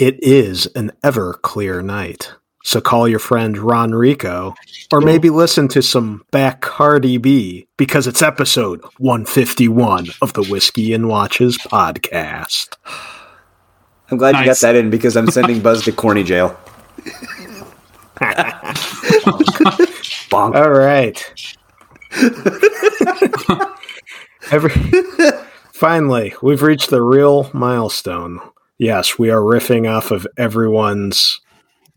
It is an ever clear night. So call your friend Ron Rico, or maybe listen to some back Bacardi B because it's episode 151 of the Whiskey and Watches podcast. I'm glad nice. you got that in because I'm sending Buzz to corny jail. Bonk. All right. Every finally, we've reached the real milestone. Yes, we are riffing off of everyone's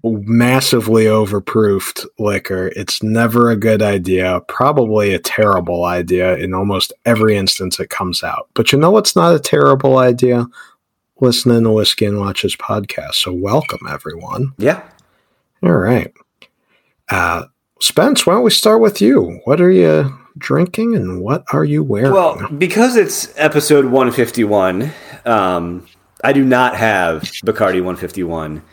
massively overproofed liquor. It's never a good idea, probably a terrible idea in almost every instance it comes out. But you know what's not a terrible idea? Listening to Whiskey and Watches podcast. So welcome everyone. Yeah. All right. Uh, Spence, why don't we start with you? What are you drinking and what are you wearing? Well, because it's episode 151, um, I do not have Bacardi 151.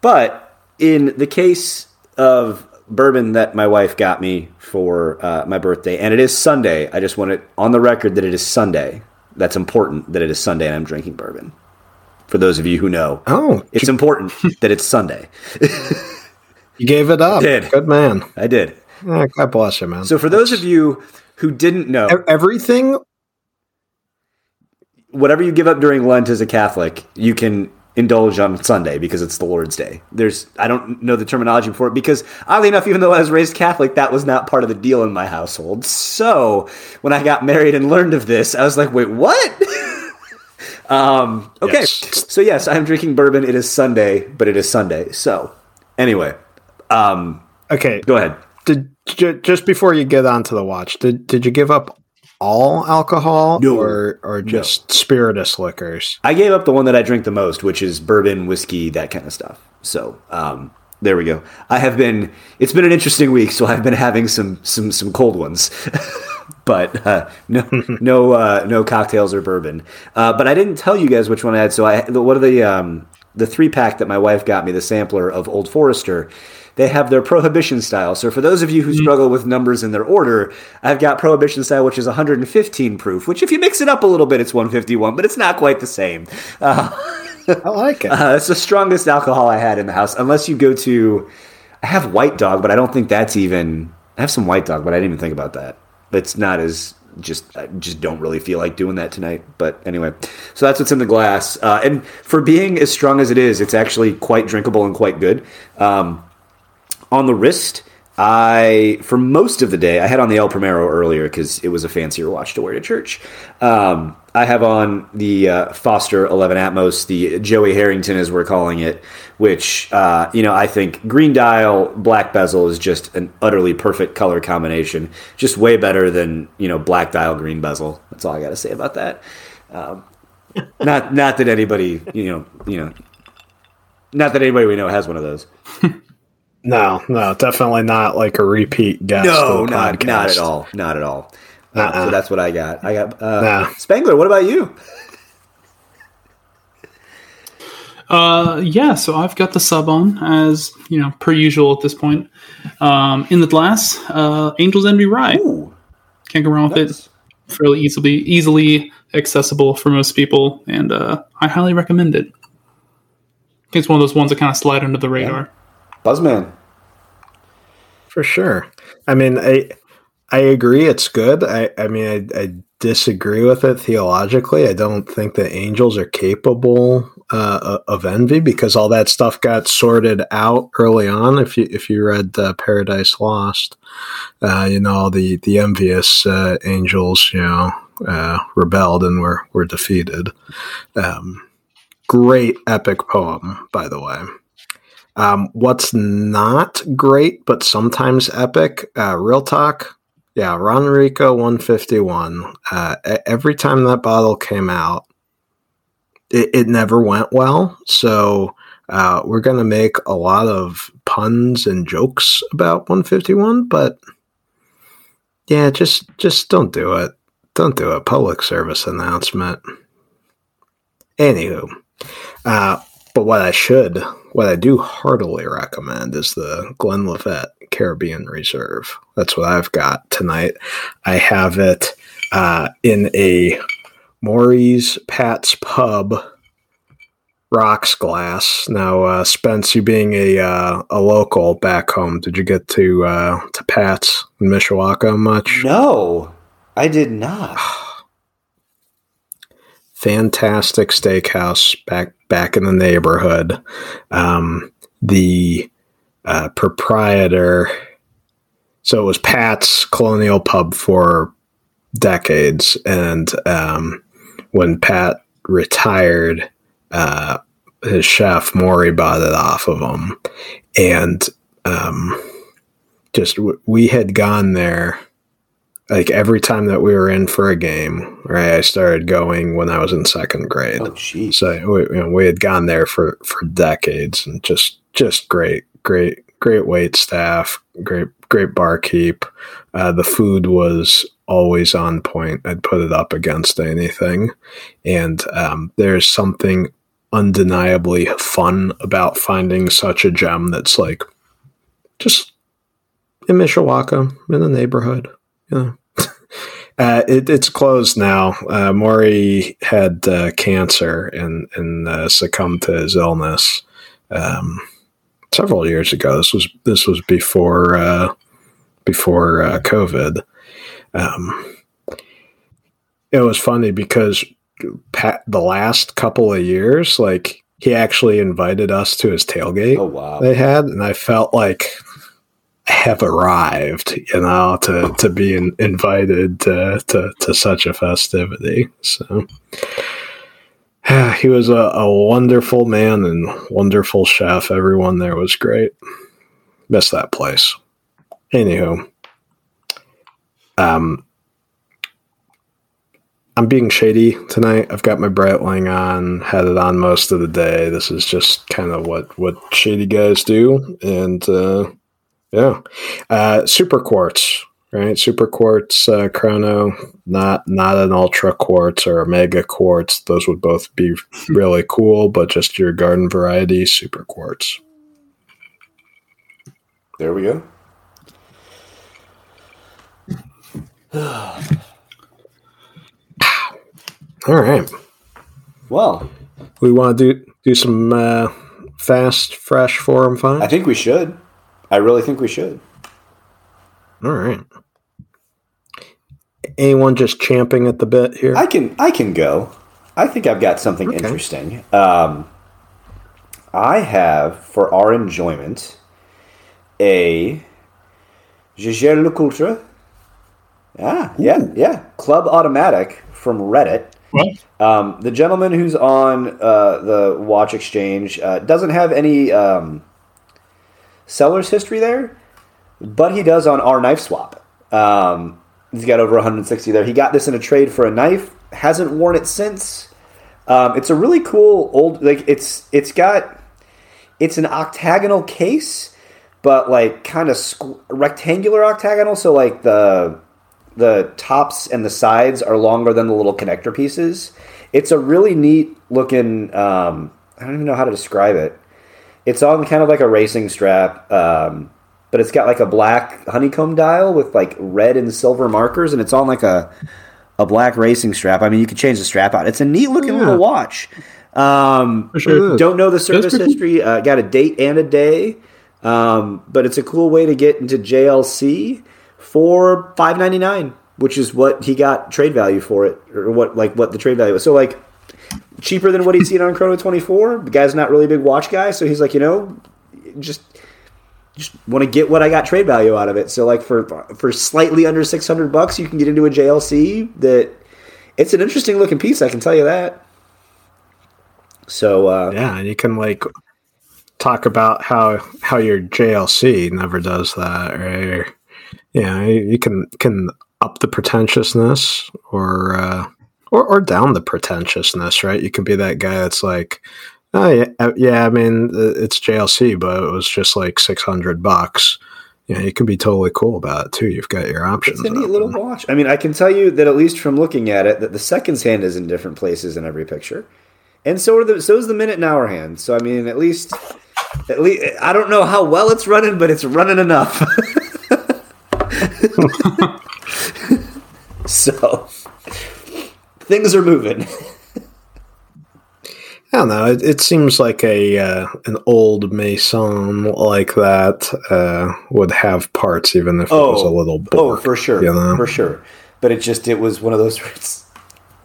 But in the case of bourbon that my wife got me for uh, my birthday, and it is Sunday. I just want it on the record that it is Sunday. That's important that it is Sunday and I'm drinking bourbon. For those of you who know, oh, it's important that it's Sunday. you gave it up. I did good man? I did. Yeah, God bless you, man. So for those of you who didn't know, everything, whatever you give up during Lent as a Catholic, you can indulge on Sunday because it's the Lord's Day. There's I don't know the terminology for it because oddly enough, even though I was raised Catholic, that was not part of the deal in my household. So when I got married and learned of this, I was like, wait, what? um, okay, yes. so yes, I'm drinking bourbon. It is Sunday, but it is Sunday. So anyway, um, okay, go ahead. Did just before you get onto the watch, did did you give up all alcohol no. or or just no. spirituous liquors? I gave up the one that I drink the most, which is bourbon, whiskey, that kind of stuff. So, um, there we go. I have been. It's been an interesting week, so I've been having some some some cold ones, but uh, no no uh, no cocktails or bourbon. Uh, but I didn't tell you guys which one I had. So I what are the um, the three pack that my wife got me, the sampler of Old Forester they have their prohibition style. So for those of you who mm-hmm. struggle with numbers in their order, I've got prohibition style, which is 115 proof. Which, if you mix it up a little bit, it's 151, but it's not quite the same. Uh, I like it. Uh, it's the strongest alcohol I had in the house, unless you go to. I have White Dog, but I don't think that's even. I have some White Dog, but I didn't even think about that. It's not as just I just don't really feel like doing that tonight. But anyway, so that's what's in the glass. Uh, and for being as strong as it is, it's actually quite drinkable and quite good. Um, on the wrist, I for most of the day I had on the El Primero earlier because it was a fancier watch to wear to church. Um, I have on the uh, Foster 11 Atmos, the Joey Harrington as we're calling it, which uh, you know I think green dial, black bezel is just an utterly perfect color combination. Just way better than you know black dial, green bezel. That's all I got to say about that. Um, not not that anybody you know you know not that anybody we know has one of those. No, no, definitely not like a repeat guest. No, not podcast. not at all, not at all. Uh, so that's what I got. I got uh, nah. Spangler. What about you? Uh, yeah, so I've got the sub on as you know per usual at this point. Um, in the glass, uh, Angel's Envy Rye. Ooh, Can't go wrong with it. Fairly easily easily accessible for most people, and uh, I highly recommend it. It's one of those ones that kind of slide under the radar. Buzzman. For sure. I mean, I I agree it's good. I, I mean, I, I disagree with it theologically. I don't think that angels are capable uh, of envy because all that stuff got sorted out early on. If you if you read uh, Paradise Lost, uh, you know the the envious uh, angels, you know, uh, rebelled and were were defeated. Um, great epic poem, by the way. Um, what's not great, but sometimes epic, uh, real talk. Yeah, Ron Rico 151. Uh, every time that bottle came out, it, it never went well. So uh, we're going to make a lot of puns and jokes about 151, but yeah, just just don't do it. Don't do it. Public service announcement. Anywho, uh, but what I should, what I do heartily recommend is the Glenlivet Caribbean Reserve. That's what I've got tonight. I have it uh, in a Maury's Pat's Pub rocks glass. Now, uh, Spence, you being a uh, a local back home, did you get to uh, to Pat's in Mishawaka much? No, I did not. Fantastic steakhouse back back in the neighborhood. Um, the uh, proprietor, so it was Pat's Colonial Pub for decades, and um, when Pat retired, uh, his chef Maury bought it off of him, and um, just we had gone there like every time that we were in for a game. Right, I started going when I was in second grade. Oh, geez. So we, you know, we had gone there for for decades, and just just great, great, great wait staff, great great barkeep. Uh, the food was always on point. I'd put it up against anything. And um, there's something undeniably fun about finding such a gem that's like just in Mishawaka, in the neighborhood. Know. uh, it, it's closed now. Uh, Maury had uh, cancer and, and uh, succumbed to his illness um, several years ago. This was this was before uh, before uh, COVID um, it was funny because Pat, the last couple of years, like he actually invited us to his tailgate. Oh wow! They had, and I felt like have arrived, you know, to to be in, invited to, to to such a festivity. So. He was a, a wonderful man and wonderful chef. Everyone there was great. Miss that place. Anywho, um, I'm being shady tonight. I've got my Breitling on, had it on most of the day. This is just kind of what what shady guys do, and uh, yeah, uh, super quartz, right? Super quartz uh, chrono, not not an ultra quartz or a mega quartz. Those would both be really cool, but just your garden variety super quartz. There we go. All right. Well, we want to do do some uh, fast, fresh forum fun. I think we should. I really think we should. All right. Anyone just champing at the bit here? I can. I can go. I think I've got something okay. interesting. Um, I have, for our enjoyment, a Jaeger LeCoultre Ah, yeah, Ooh. yeah. Club Automatic from Reddit. Um, the gentleman who's on uh, the Watch Exchange uh, doesn't have any um, seller's history there, but he does on our knife swap. Um, he's got over 160 there. He got this in a trade for a knife. Hasn't worn it since. Um, it's a really cool old like it's it's got it's an octagonal case, but like kind of squ- rectangular octagonal. So like the the tops and the sides are longer than the little connector pieces. It's a really neat looking. Um, I don't even know how to describe it. It's on kind of like a racing strap, um, but it's got like a black honeycomb dial with like red and silver markers, and it's on like a a black racing strap. I mean, you can change the strap out. It's a neat looking yeah. little watch. Um, sure don't know the service history. Uh, got a date and a day, um, but it's a cool way to get into JLC for five ninety nine, which is what he got trade value for it, or what like what the trade value was. So like cheaper than what he's seen on Chrono twenty four. The guy's not really a big watch guy, so he's like, you know, just just want to get what I got trade value out of it. So like for for slightly under six hundred bucks, you can get into a JLC that it's an interesting looking piece. I can tell you that. So uh, yeah, and you can like talk about how how your JLC never does that, right? Yeah, you can can up the pretentiousness or uh, or or down the pretentiousness, right? You can be that guy that's like, oh yeah, uh, yeah. I mean, it's JLC, but it was just like six hundred bucks. Yeah, you can be totally cool about it too. You've got your options. It's a neat little watch. I mean, I can tell you that at least from looking at it, that the seconds hand is in different places in every picture, and so are the so is the minute and hour hand. So I mean, at least, at least I don't know how well it's running, but it's running enough. so things are moving. I don't know. It, it seems like a uh, an old maison like that uh, would have parts, even if oh, it was a little. Bork, oh, for sure, you know? for sure. But it just it was one of those.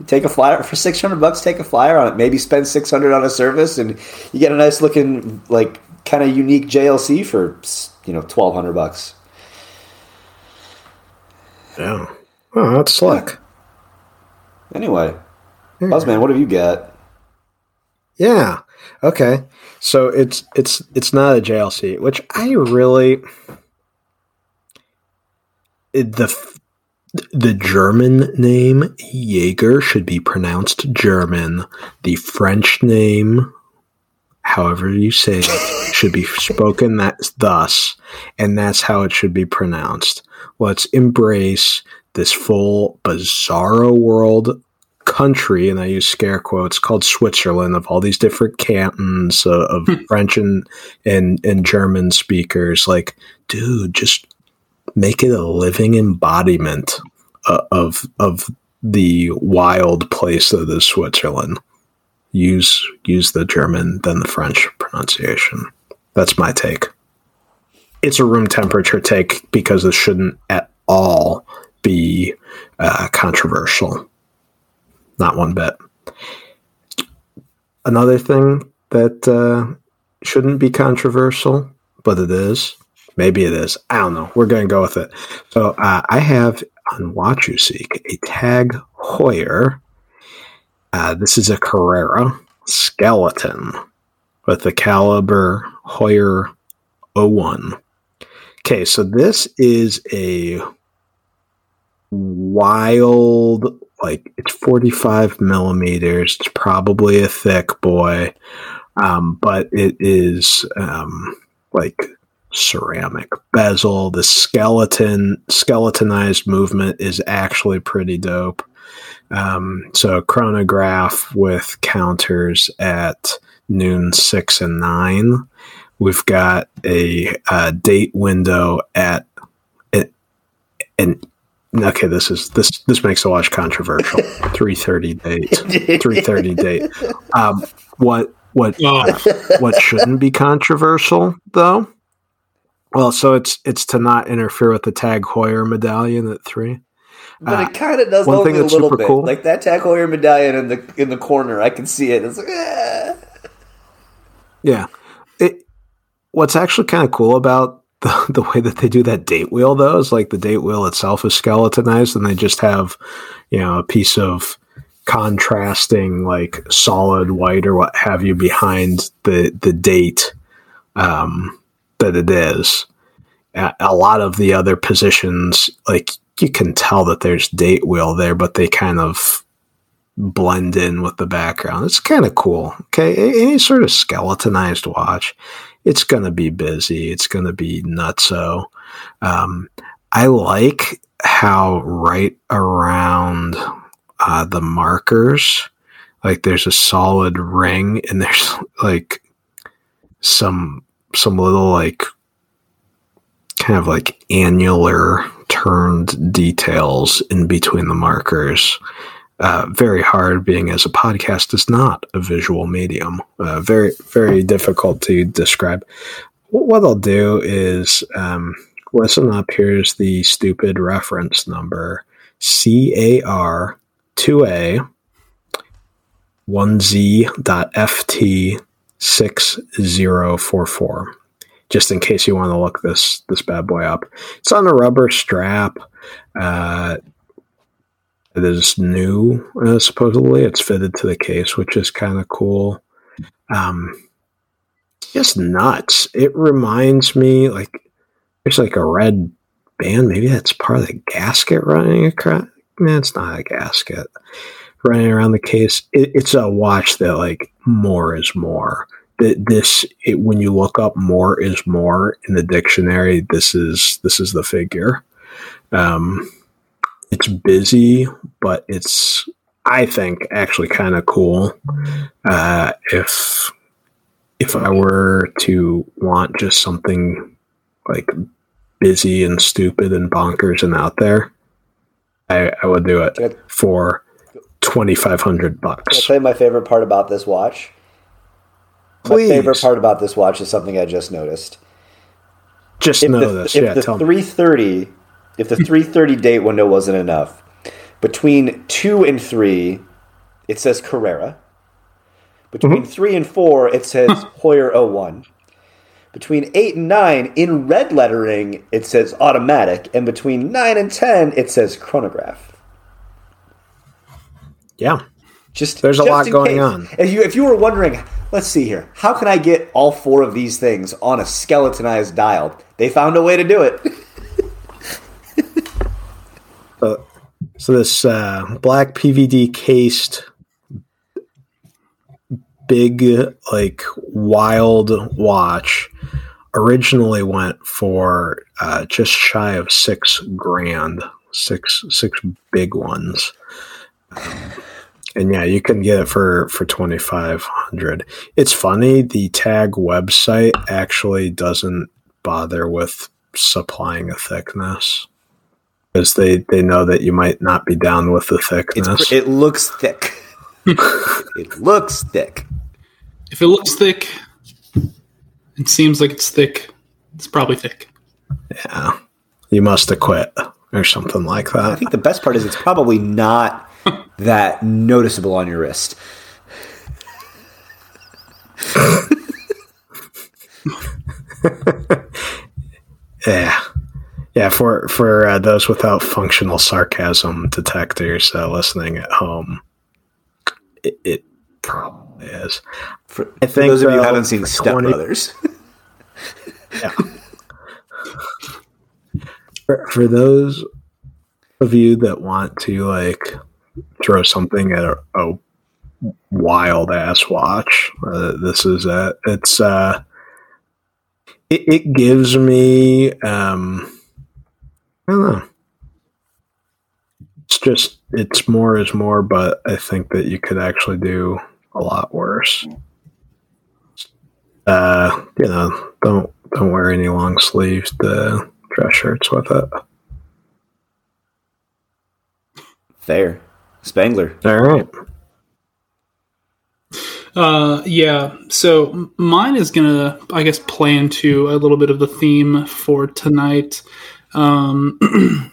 take a flyer for six hundred bucks. Take a flyer on it. Maybe spend six hundred on a service, and you get a nice looking, like kind of unique JLC for you know twelve hundred bucks. Yeah. Oh, that's slick. Anyway, Buzzman, what have you got? Yeah. Okay. So it's it's it's not a JLC, which I really the the German name Jaeger should be pronounced German. The French name, however you say it, should be spoken that thus, and that's how it should be pronounced. Let's embrace this full bizarro world country, and I use scare quotes, called Switzerland, of all these different cantons uh, of hmm. French and, and and German speakers. Like, dude, just make it a living embodiment uh, of of the wild place that is Switzerland. Use use the German then the French pronunciation. That's my take. It's a room temperature take because this shouldn't at all be uh, controversial. Not one bit. Another thing that uh, shouldn't be controversial, but it is. Maybe it is. I don't know. We're going to go with it. So uh, I have on WatchUSeek a Tag Heuer. Uh, this is a Carrera skeleton with the caliber Heuer 01. Okay, so this is a wild like it's 45 millimeters. It's probably a thick boy. Um, but it is um, like ceramic bezel. The skeleton skeletonized movement is actually pretty dope. Um, so chronograph with counters at noon six and nine. We've got a, a date window at an okay this is this this makes a watch controversial 330 date. 330 date. Um what what oh. what shouldn't be controversial though? Well so it's it's to not interfere with the tag heuer medallion at three. But uh, it kind of does one thing that's a little bit. cool. like that tag heuer medallion in the in the corner i can see it. It's like ah. yeah. It what's actually kind of cool about the, the way that they do that date wheel though is like the date wheel itself is skeletonized and they just have you know a piece of contrasting like solid white or what have you behind the the date um, that it is. A, a lot of the other positions like you can tell that there's date wheel there but they kind of blend in with the background. It's kind of cool okay? Any sort of skeletonized watch it's going to be busy. It's going to be nutso. Um, I like how right around uh, the markers, like there's a solid ring and there's like some some little like kind of like annular turned details in between the markers uh, very hard being as a podcast is not a visual medium. Uh, very, very difficult to describe. What I'll do is um, listen up. Here's the stupid reference number CAR 2A 1Z.FT 6044 just in case you want to look this this bad boy up. It's on a rubber strap. Uh, it is new, uh, supposedly. It's fitted to the case, which is kind of cool. Um, just nuts. It reminds me like there's like a red band. Maybe that's part of the gasket running across. Man, it's not a gasket running around the case. It, it's a watch that like more is more. That this it, when you look up more is more in the dictionary. This is this is the figure. Um, it's busy, but it's I think actually kind of cool. Uh, if if I were to want just something like busy and stupid and bonkers and out there, I, I would do it for twenty five hundred bucks. I'll tell you my favorite part about this watch Please. My favorite part about this watch is something I just noticed. Just if know the, this. If yeah, the three thirty, if the three thirty date window wasn't enough, between two and three, it says Carrera. Between Mm-hmm. three and four, it says Heuer 01. Between eight and nine, in red lettering, it says automatic, and between nine and ten, it says chronograph. Yeah. Just There's a just lot going case. on. If you if you were wondering, let's see here, how can I get all four of these things on a skeletonized dial? They found a way to do it. So, so this uh, black PVD cased, big like wild watch originally went for uh, just shy of six grand, six six big ones. And yeah, you can get it for for twenty five hundred. It's funny the tag website actually doesn't bother with supplying a thickness because they they know that you might not be down with the thickness. It's, it looks thick. it looks thick. If it looks thick, it seems like it's thick. It's probably thick. yeah, you must have quit or something like that. I think the best part is it's probably not that noticeable on your wrist. Yeah, yeah. For for uh, those without functional sarcasm detectors uh, listening at home, it, it probably is. For, I for think, those of you who haven't seen for Step 20 Brothers, Yeah. for, for those of you that want to like throw something at a, a wild ass watch, uh, this is it. It's uh, it, it gives me um, I don't know. It's just it's more is more, but I think that you could actually do a lot worse. Uh, you know, don't don't wear any long sleeved uh, dress shirts with it. fair. Spangler. All right. Uh, yeah. So mine is gonna, I guess, play into a little bit of the theme for tonight. Um,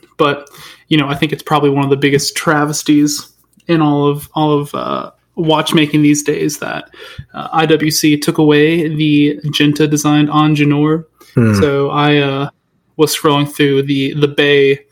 but you know, I think it's probably one of the biggest travesties in all of all of uh, watchmaking these days that uh, IWC took away the Genta designed Ingenieur. Hmm. So I uh, was scrolling through the the Bay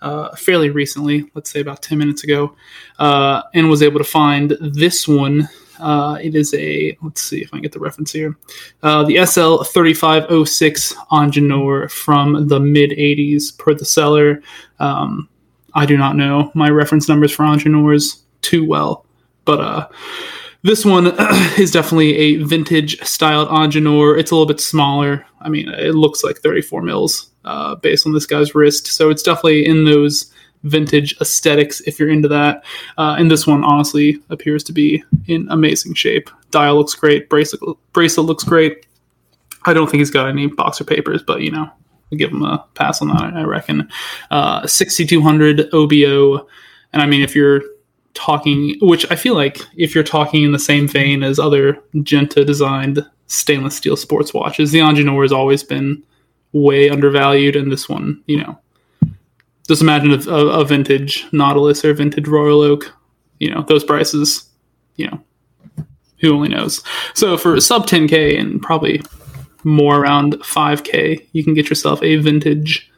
uh, fairly recently, let's say about ten minutes ago, uh, and was able to find this one. Uh, it is a let's see if I can get the reference here. Uh, the SL thirty five oh six Ingenieur from the mid eighties per the seller. Um, I do not know my reference numbers for Ingenieurs too well, but uh, this one is definitely a vintage styled Ingenieur. It's a little bit smaller. I mean, it looks like 34 mils uh, based on this guy's wrist. So it's definitely in those vintage aesthetics if you're into that. Uh, and this one honestly appears to be in amazing shape. Dial looks great. Bracelet, bracelet looks great. I don't think he's got any boxer papers, but you know, we'll give him a pass on that, I reckon. Uh, 6200 OBO. And I mean, if you're talking, which I feel like if you're talking in the same vein as other Genta designed stainless steel sports watches, the Ingenieur has always been way undervalued, and this one, you know, just imagine a, a, a vintage Nautilus or vintage Royal Oak, you know, those prices, you know, who only knows. So for sub 10k and probably more around 5k, you can get yourself a vintage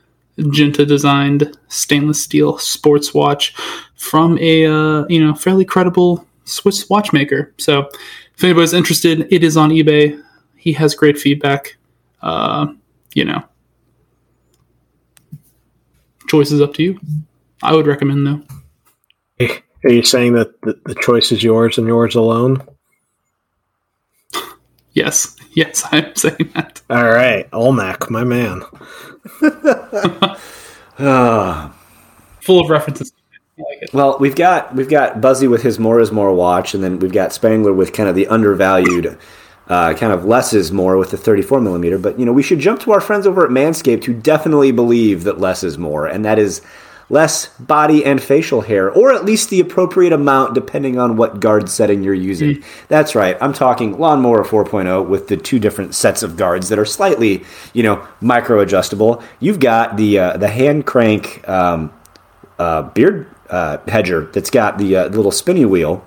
Genta designed stainless steel sports watch from a uh, you know fairly credible Swiss watchmaker. So if anybody's interested, it is on eBay. He has great feedback. Uh, you know, choice is up to you. I would recommend though. Are you saying that the, the choice is yours and yours alone? Yes, yes, I'm saying that. All right, Olmec, my man. Ah. Full of references. I like it. Well, we've got we've got Buzzy with his more is more watch, and then we've got Spangler with kind of the undervalued, uh, kind of less is more with the 34 millimeter. But you know, we should jump to our friends over at Manscaped who definitely believe that less is more, and that is less body and facial hair, or at least the appropriate amount depending on what guard setting you're using. Mm. That's right. I'm talking Lawnmower 4.0 with the two different sets of guards that are slightly, you know, micro adjustable. You've got the uh, the hand crank um, uh, beard uh, hedger that's got the, uh, the little spinny wheel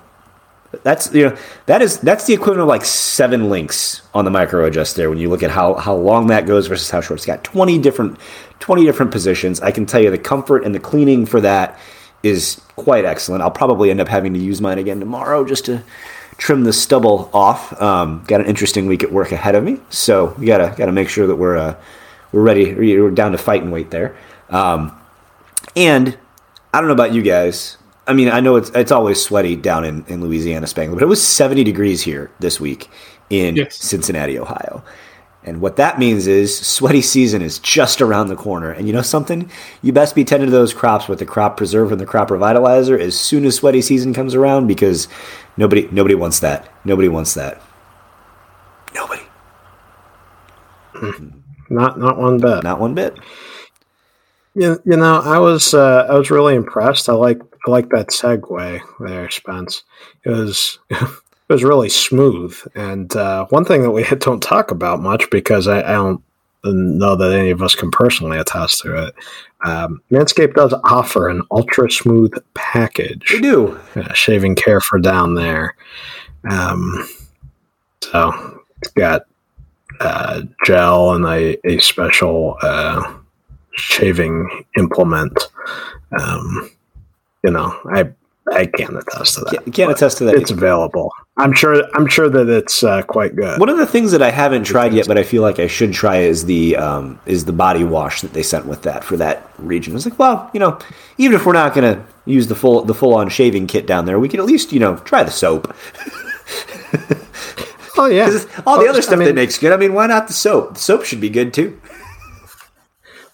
that's you know that is that's the equivalent of like seven links on the micro adjust there when you look at how how long that goes versus how short. It's got twenty different twenty different positions. I can tell you the comfort and the cleaning for that is quite excellent. I'll probably end up having to use mine again tomorrow just to trim the stubble off. Um, got an interesting week at work ahead of me, so we gotta gotta make sure that we're uh, we're ready. We're down to fight and wait there. Um, and I don't know about you guys. I mean, I know it's it's always sweaty down in, in Louisiana, Spangler, but it was 70 degrees here this week in yes. Cincinnati, Ohio. And what that means is sweaty season is just around the corner. And you know something? You best be tending to those crops with the crop preserver and the crop revitalizer as soon as sweaty season comes around because nobody nobody wants that. Nobody wants that. Nobody. Not not one bit. Not one bit. You, you know, I was uh, I was really impressed. I like I like that segue there, Spence. It was it was really smooth. And uh, one thing that we don't talk about much because I, I, don't know that any of us can personally attest to it. Um, Manscaped does offer an ultra smooth package. They do uh, shaving care for down there. Um, so it's got uh, gel and a, a special uh, shaving implement. Um, you know, I I can't attest to that. Can't, can't attest to that. It's available. I'm sure. I'm sure that it's uh, quite good. One of the things that I haven't tried yet, but I feel like I should try is the um, is the body wash that they sent with that for that region. I was like, well, you know, even if we're not going to use the full the full on shaving kit down there, we can at least you know try the soap. oh yeah, all the oh, other stuff I mean, that makes good. I mean, why not the soap? The soap should be good too.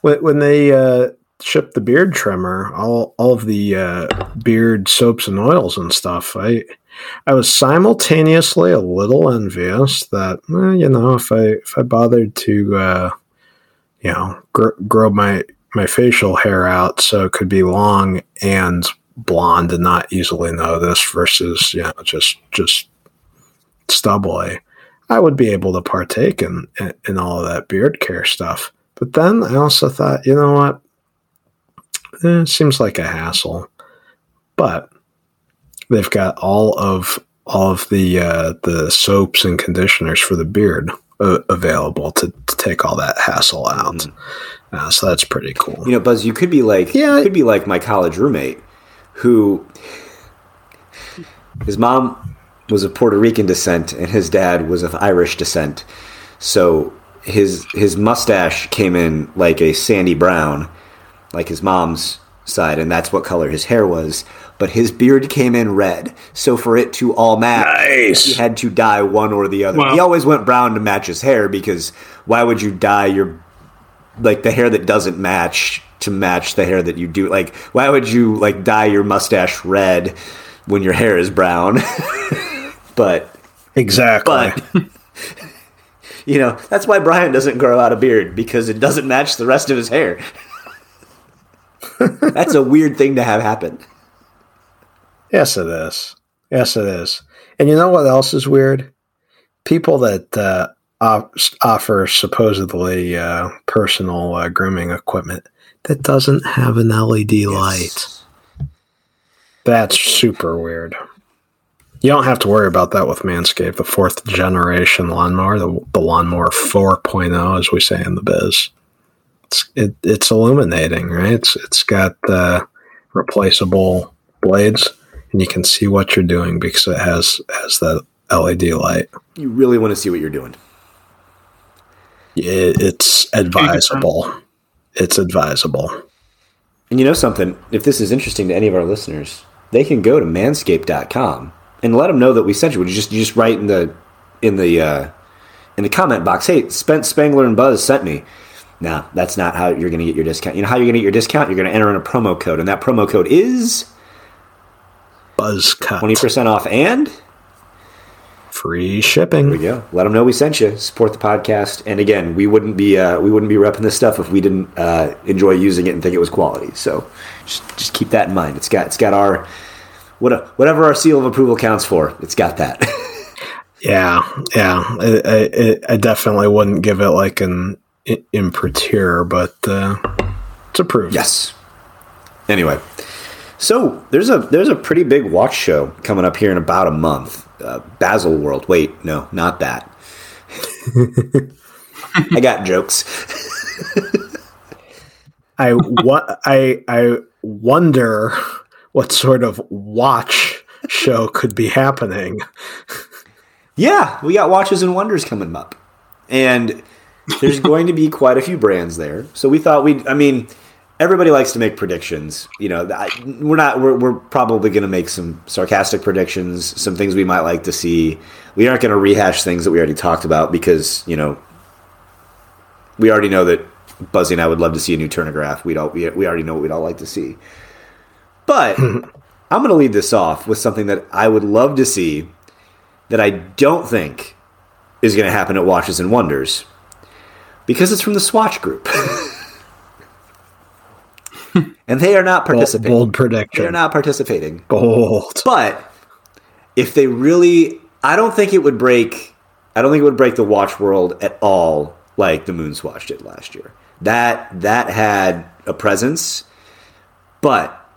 When, when they uh, ship the beard trimmer, all all of the uh, beard soaps and oils and stuff. I I was simultaneously a little envious that well, you know if I if I bothered to uh, you know gr- grow my my facial hair out so it could be long and blonde and not easily noticed versus you know just just stubbly, I would be able to partake in, in in all of that beard care stuff. But then I also thought, you know what? Eh, seems like a hassle. But they've got all of all of the uh, the soaps and conditioners for the beard uh, available to, to, take all that hassle out. Mm. Uh, so that's pretty cool. You know, Buzz, you could be like yeah, you could be like my college roommate who his mom was of Puerto Rican descent and his dad was of Irish descent. So his his mustache came in like a sandy brown like his mom's side, and that's what color his hair was. But his beard came in red, so for it to all match, nice. he had to dye one or the other. Wow. He always went brown to match his hair because why would you dye your like the hair that doesn't match to match the hair that you do? Like why would you like dye your mustache red when your hair is brown? but exactly. But you know that's why Brian doesn't grow out a beard because it doesn't match the rest of his hair. That's a weird thing to have happen. Yes, it is. Yes, it is. And you know what else is weird? People that uh, offer supposedly uh, personal uh, grooming equipment that doesn't have an LED yes. light. That's super weird. You don't have to worry about that with Manscaped, the fourth generation lawnmower, the, the lawnmower 4.0, as we say in the biz it's it, it's illuminating, right? It's it's got uh, replaceable blades, and you can see what you're doing because it has has that LED light. You really want to see what you're doing. It, it's advisable. It's advisable. And you know something? If this is interesting to any of our listeners, they can go to manscaped.com and let them know that we sent you. You just you just write in the in the uh, in the comment box, "Hey, Spence Spangler and Buzz sent me." No, that's not how you're going to get your discount. You know how you're going to get your discount? You're going to enter in a promo code, and that promo code is Buzzcut. Twenty percent off and free shipping. There we go. Let them know we sent you. Support the podcast. And again, we wouldn't be uh, we wouldn't be repping this stuff if we didn't uh, enjoy using it and think it was quality. So just just keep that in mind. It's got it's got our what whatever our seal of approval counts for. It's got that. yeah, yeah. I, I, I, definitely wouldn't give it like an imprimatur, but uh, it's approved. Yes. Anyway, so there's a there's a pretty big watch show coming up here in about a month. Uh, Baselworld. Wait, no, not that. I got jokes. I what I I wonder what sort of watch show could be happening. yeah, we got watches and wonders coming up, and there's going to be quite a few brands there. So we thought we'd. I mean, everybody likes to make predictions. You know, we're not. We're, we're probably going to make some sarcastic predictions, some things we might like to see. We aren't going to rehash things that we already talked about because you know we already know that Buzzy and I would love to see a new Turnograph. We'd all we, we already know what we'd all like to see. But I'm going to lead this off with something that I would love to see that I don't think is going to happen at Watches and Wonders because it's from the Swatch Group. and they are not participating. Bold, bold prediction. They're not participating. Bold. But if they really, I don't think it would break. I don't think it would break the watch world at all, like the Moon Swatch did last year. That that had a presence, but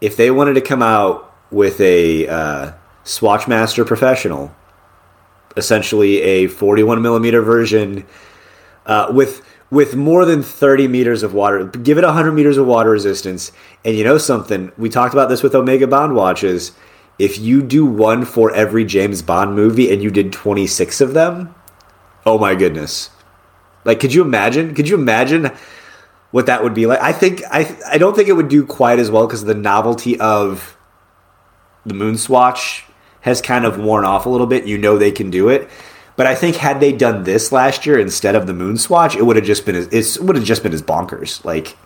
if they wanted to come out with a uh, Swatchmaster Professional, essentially a 41 millimeter version uh, with with more than 30 meters of water. Give it 100 meters of water resistance. And you know something? We talked about this with Omega Bond watches. If you do one for every James Bond movie and you did 26 of them, oh my goodness. Like, could you imagine? Could you imagine what that would be like? I think, I, I don't think it would do quite as well because the novelty of the Moon Swatch has kind of worn off a little bit. You know they can do it. But I think had they done this last year instead of the Moon Swatch, it would have just been as, it would have just been as bonkers. Like,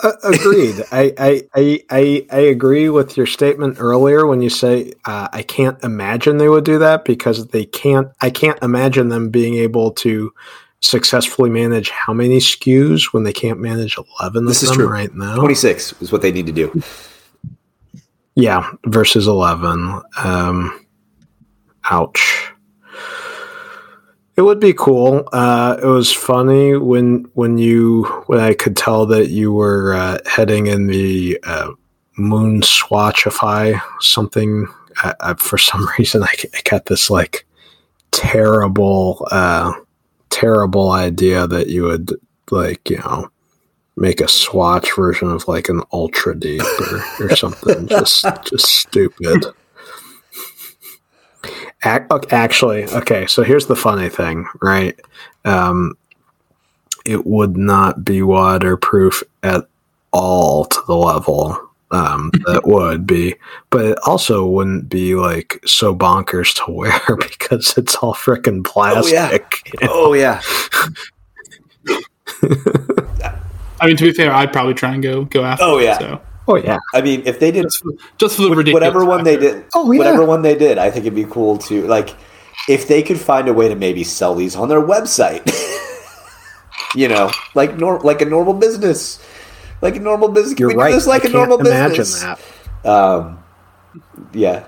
uh, agreed. I, I, I, I, I agree with your statement earlier when you say uh, I can't imagine they would do that because they can't. I can't imagine them being able to successfully manage how many SKUs when they can't manage eleven this them true. right now. Twenty six is what they need to do. Yeah, versus eleven. Um, Ouch. It would be cool. Uh, it was funny when when you when I could tell that you were uh, heading in the uh, moon swatchify something. for some reason, I, I, got this like terrible, uh, terrible idea that you would like you know make a swatch version of like an ultra deep or, or something. just just stupid. Actually, okay. So here's the funny thing, right? Um, it would not be waterproof at all to the level um, that would be, but it also wouldn't be like so bonkers to wear because it's all freaking plastic. Oh yeah. Oh, yeah. I mean, to be fair, I'd probably try and go go after. Oh yeah. It, so. Oh yeah. I mean, if they did just for, just for the ridiculous whatever one they did, oh yeah. whatever one they did, I think it'd be cool to like if they could find a way to maybe sell these on their website. you know, like nor- like a normal business, like a normal business. You're right. This like I a normal imagine business. That. Um, yeah.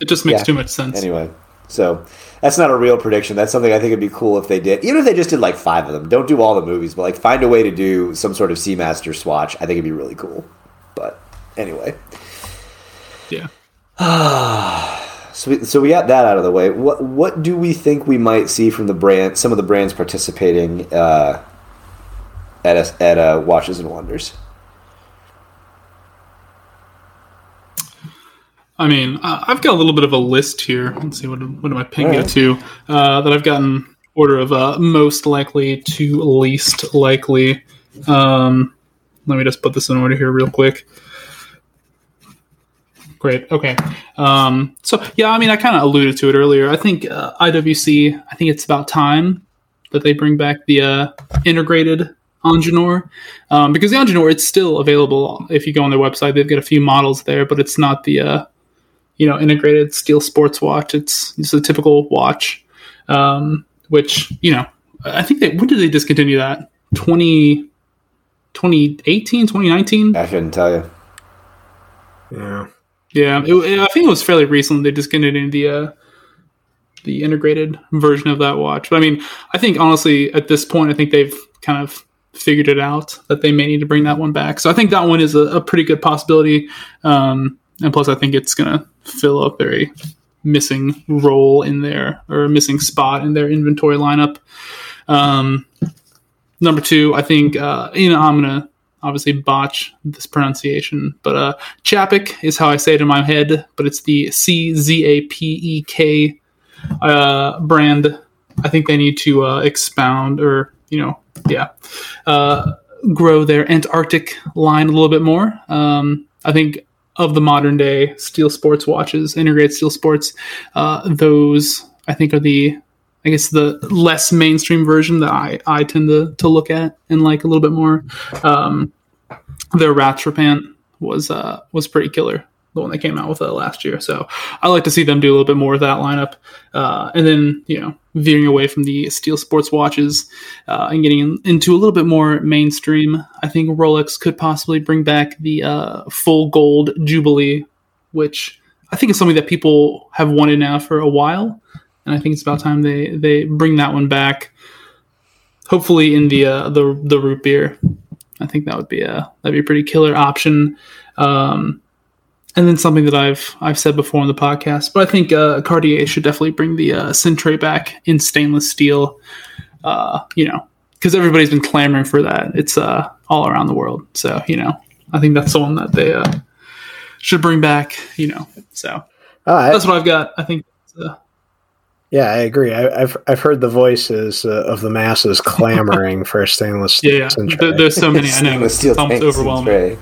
It just makes yeah. too much sense. Anyway, so that's not a real prediction. That's something I think would be cool if they did. Even if they just did like five of them. Don't do all the movies, but like find a way to do some sort of Seamaster swatch. I think it'd be really cool. But anyway. Yeah. so we, so we got that out of the way. What what do we think we might see from the brand? Some of the brands participating uh, at a, at a Watches and Wonders. I mean, I've got a little bit of a list here. Let's see what what am I pinning right. to uh, that I've gotten order of uh, most likely to least likely. Um, let me just put this in order here real quick. Great. Okay. Um, so yeah, I mean, I kind of alluded to it earlier. I think uh, IWC. I think it's about time that they bring back the uh, integrated Ingenieur um, because the Ingenieur it's still available if you go on their website. They've got a few models there, but it's not the uh, you know integrated steel sports watch. It's it's a typical watch, um, which you know I think they when did they discontinue that 20, 2018, 2019? I couldn't tell you. Yeah. Yeah, it, it, I think it was fairly recent they discontinued the uh, the integrated version of that watch. But I mean, I think honestly, at this point, I think they've kind of figured it out that they may need to bring that one back. So I think that one is a, a pretty good possibility. Um, and plus, I think it's going to fill a very missing role in there or a missing spot in their inventory lineup. Um, number two, I think uh, you know I'm gonna obviously botch this pronunciation, but uh, Chapek is how I say it in my head, but it's the C Z A P E K uh, brand. I think they need to uh, expound or you know, yeah, uh, grow their Antarctique line a little bit more. Um, I think of the modern day steel sports watches, integrated steel sports, uh, those I think are the I guess the less mainstream version that I, I tend to, to look at and like a little bit more. Um, their Rattrapante was uh, was pretty killer, the one they came out with it last year. So I like to see them do a little bit more of that lineup, uh, and then you know veering away from the steel sports watches uh, and getting in, into a little bit more mainstream. I think Rolex could possibly bring back the uh, full gold Jubilee, which I think is something that people have wanted now for a while and I think it's about time they they bring that one back. Hopefully, in the uh, the the root beer, I think that would be a that'd be a pretty killer option. Um, and then something that I've I've said before on the podcast, but I think uh, Cartier should definitely bring the uh, Cintrée back in stainless steel. Uh, you know, because everybody's been clamoring for that. It's uh, all around the world, so you know, I think that's the one that they uh, should bring back. You know, so that's what I've got. I think. Uh, yeah, I agree. I, have I've heard the voices uh, of the masses clamoring for stainless steel. Yeah, yeah. There, there's so many. I know it's almost overwhelming.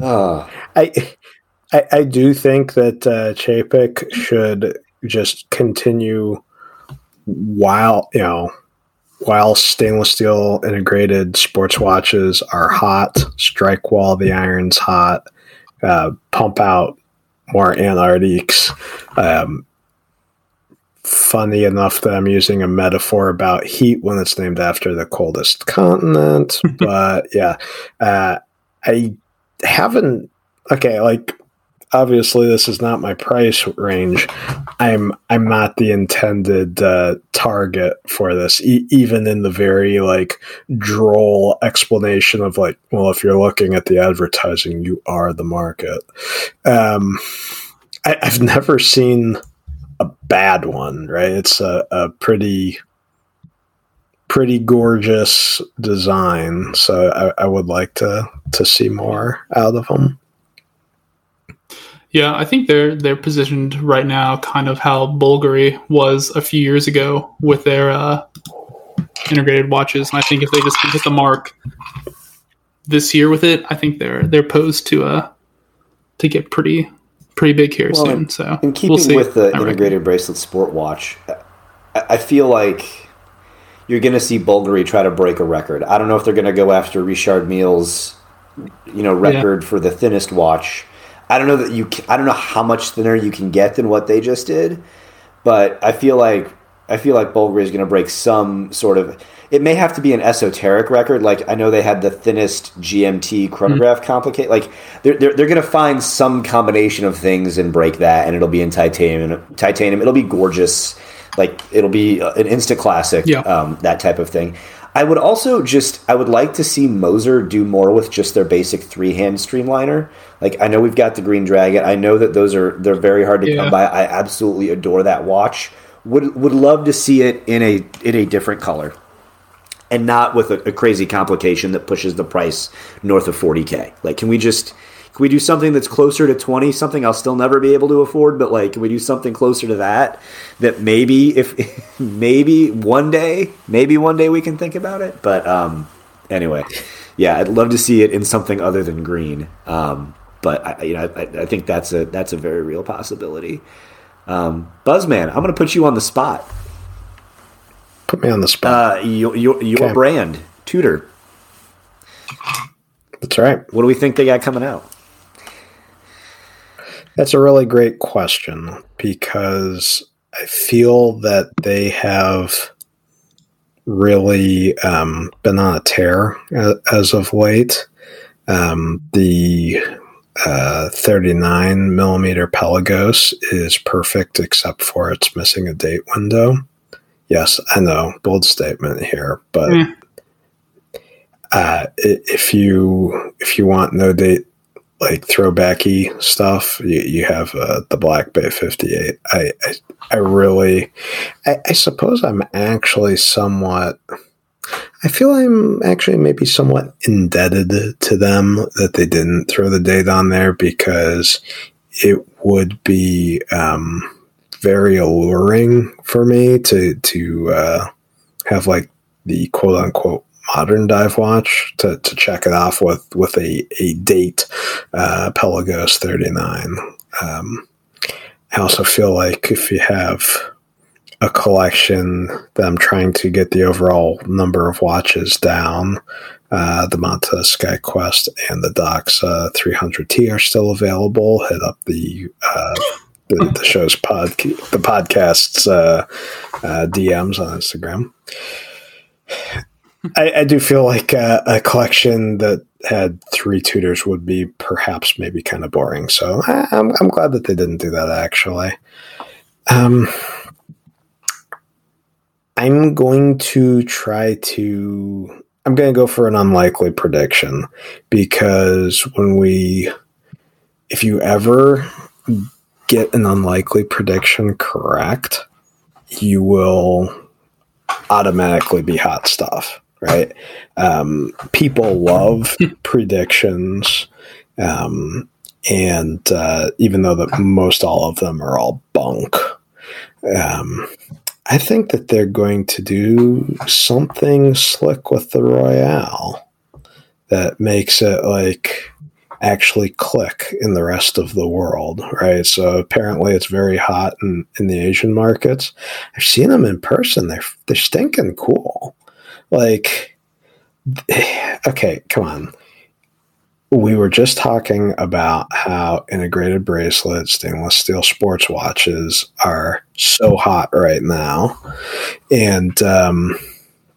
Oh. I, I, I do think that uh, Chapek should just continue while you know while stainless steel integrated sports watches are hot, strike while the iron's hot, uh, pump out more Antarctiques. Um, funny enough that I'm using a metaphor about heat when it's named after the coldest continent. but yeah, uh, I haven't. Okay, like obviously this is not my price range. I'm I'm not the intended uh, target for this, e- even in the very like droll explanation of like, well, if you're looking at the advertising, you are the market. Um, I, have never seen a bad one. Right? It's a, a pretty pretty gorgeous design, so I, I would like to to see more out of them. Yeah, I think they're they're positioned right now, kind of how Bulgari was a few years ago with their uh, integrated watches. And I think if they just hit the mark this year with it, I think they're they're posed to uh to get pretty pretty big here well, soon. So in keeping we'll with the I integrated reckon. bracelet sport watch, I feel like you're going to see Bulgari try to break a record. I don't know if they're going to go after Richard Mille's you know record yeah. for the thinnest watch I don't know that you. Can, I don't know how much thinner you can get than what they just did, but I feel like I feel like Bulgari is going to break some sort of. It may have to be an esoteric record. Like I know they had the thinnest GMT chronograph mm-hmm. complicate. Like they're they're, they're going to find some combination of things and break that, and it'll be in titanium. Titanium. It'll be gorgeous. Like it'll be an instant classic. Yeah. Um, that type of thing. I would also just I would like to see Moser do more with just their basic three hand streamliner. Like I know we've got the Green Dragon. I know that those are they're very hard to yeah. come by. I absolutely adore that watch. Would would love to see it in a in a different color, and not with a, a crazy complication that pushes the price north of forty k. Like, can we just can we do something that's closer to 20 something i'll still never be able to afford but like can we do something closer to that that maybe if maybe one day maybe one day we can think about it? But um anyway yeah i'd love to see it in something other than green. Um but I, you know I, I think that's a that's a very real possibility um buzzman i'm gonna put you on the spot. Put me on the spot. Uh your your, your okay. brand Tudor. That's right. What do we think they got coming out? That's a really great question because I feel that they have really um, been on a tear as of late. Um, the uh, 39 millimeter Pelagos is perfect except for it's missing a date window. Yes, I know, bold statement here, but mm. uh, if you if you want no date like throwbacky stuff, you, you have uh, the Black Bay 58. I, I, I really, I, I, suppose I'm actually somewhat, I feel I'm actually maybe somewhat indebted to them that they didn't throw the date on there because it would be um, very alluring for me to, to uh, have like the quote unquote modern dive watch to, to check it off with with a, a date uh, Pelagos 39. Um, I also feel like if you have a collection that I'm trying to get the overall number of watches down, uh, the Monta SkyQuest and the Doxa 300T are still available. Hit up the uh, the, the, show's pod the podcast's uh, uh DMs on Instagram. I, I, do feel like a, a, collection that had three Tudors would be perhaps maybe kind of boring. So I, am I'm, I'm glad that they didn't do that actually. Um, I'm going to try to. I'm going to go for an unlikely prediction because when we, if you ever get an unlikely prediction correct, you will automatically be hot stuff right? Um, people love predictions, um, and uh, even though that most all of them are all bunk, um, I think that they're going to do something slick with the Royal that makes it like actually click in the rest of the world, right? So apparently it's very hot in, in the Asian markets. I've seen them in person. They're they're stinking cool. Like, okay, come on. We were just talking about how integrated bracelets, stainless steel sports watches are so hot right now, and um,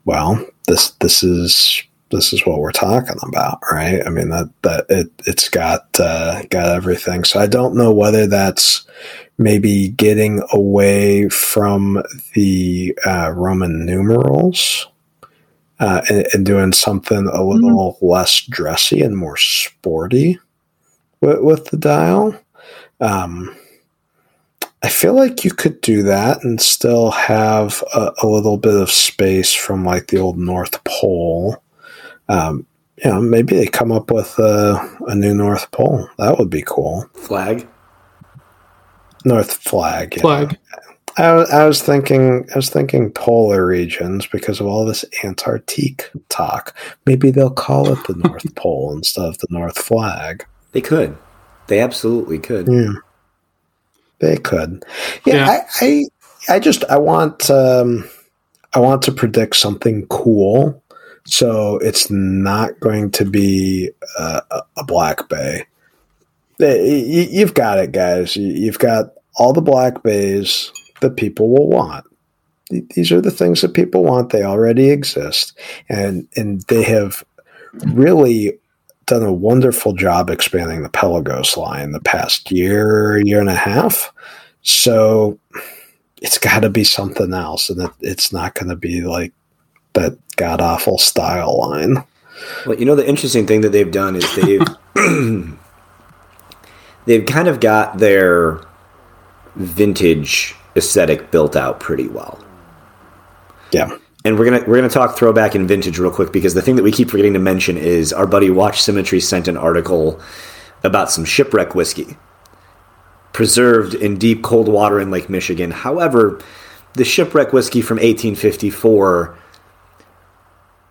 well, this this is this is what we're talking about, right? I mean that that it it's got uh, got everything. So I don't know whether that's maybe getting away from the uh, Roman numerals uh, and, and, doing something a little mm-hmm. less dressy and more sporty with, with the dial. Um, I feel like you could do that and still have a, a, little bit of space from like the old North Pole. Um, you know, maybe they come up with a, a new North Pole. That would be cool. Flag. North flag. Flag. I, I was thinking, I was thinking polar regions because of all this Antarctique talk. Maybe they'll call it the North Pole instead of the North Flag. They could. They absolutely could. Yeah, they could. Yeah, yeah. I, I, I, just, I want, um, I want to predict something cool. So it's not going to be a, a black bay. You've got it, guys. You've got all the black bays that people will want. These are the things that people want. They already exist, and and they have really done a wonderful job expanding the Pelagos line the past year, year and a half. So it's got to be something else, and it, it's not going to be like that god awful style line. Well, you know the interesting thing that they've done is they've they've kind of got their vintage aesthetic built out pretty well. Yeah. And we're gonna we're gonna talk throwback and vintage real quick because the thing that we keep forgetting to mention is our buddy Watch Symmetry sent an article about some shipwreck whiskey preserved in deep cold water in Lake Michigan. However, the shipwreck whiskey from 1854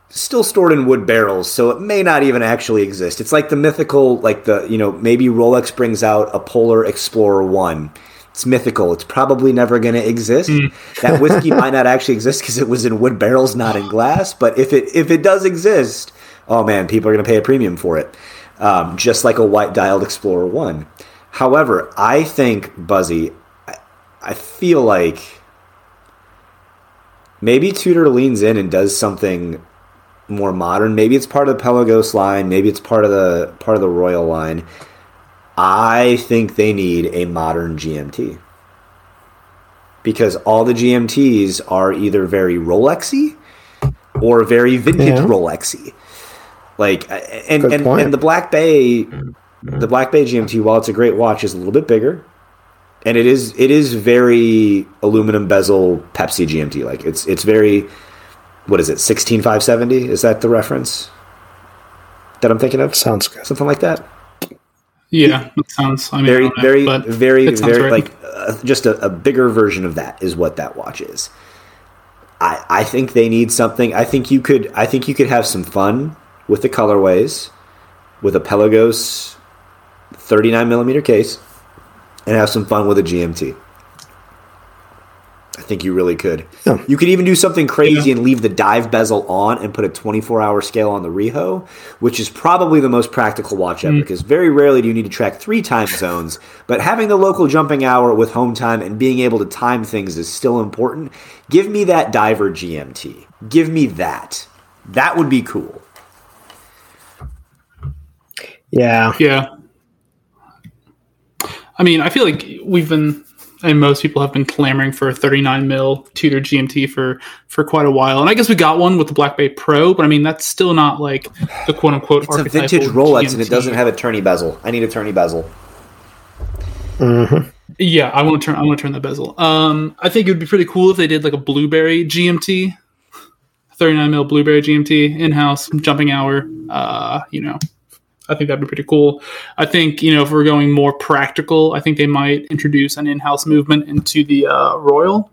still stored in wood barrels, so it may not even actually exist. It's like the mythical, like the you know maybe Rolex brings out a Polar Explorer one it's mythical. It's probably never going to exist. Mm. that whiskey might not actually exist because it was in wood barrels, not in glass. But if it if it does exist, oh man, people are going to pay a premium for it. Um, just like a white dialed Explorer One. However, I think Buzzy, I, I feel like maybe Tudor leans in and does something more modern. Maybe it's part of the Pelagos line. Maybe it's part of the part of the Royal line. I think they need a modern GMT because all the GMTs are either very Rolexy or very vintage yeah. Rolexy. Like and and, and the Black Bay the Black Bay GMT while it's a great watch is a little bit bigger. And it is it is very aluminum bezel Pepsi GMT like it's it's very what is it 16570 is that the reference that I'm thinking of? Sounds good. Something like that yeah, it sounds. I mean, very, know, very, very, very right. like uh, just a, a, bigger version of that is what that watch is. I, I think they need something. I think you could. I think you could have some fun with the colorways, with a Pelagos, thirty nine millimeter case, and have some fun with a GMT. I think you really could. Yeah. You could even do something crazy yeah. and leave the dive bezel on and put a 24 hour scale on the rehaut, which is probably the most practical watch ever mm. because very rarely do you need to track three time zones. But having the local jumping hour with home time and being able to time things is still important. Give me that diver GMT. Give me that. That would be cool. Yeah. Yeah. I mean, I feel like we've been and most people have been clamoring for a 39 mil Tudor GMT for for quite a while. And I guess we got one with the Black Bay Pro, but I mean that's still not like the quote unquote. It's a vintage Rolex, GMT. and it doesn't have a tourney bezel. I need a tourney bezel. Mm-hmm. Yeah, I want to turn. I want to turn the bezel. Um, I think it would be pretty cool if they did like a blueberry GMT, 39 mil blueberry GMT in house jumping hour. Uh, you know, I think that'd be pretty cool. I think you know if we're going more practical, I think they might introduce an in-house movement into the uh, Royal,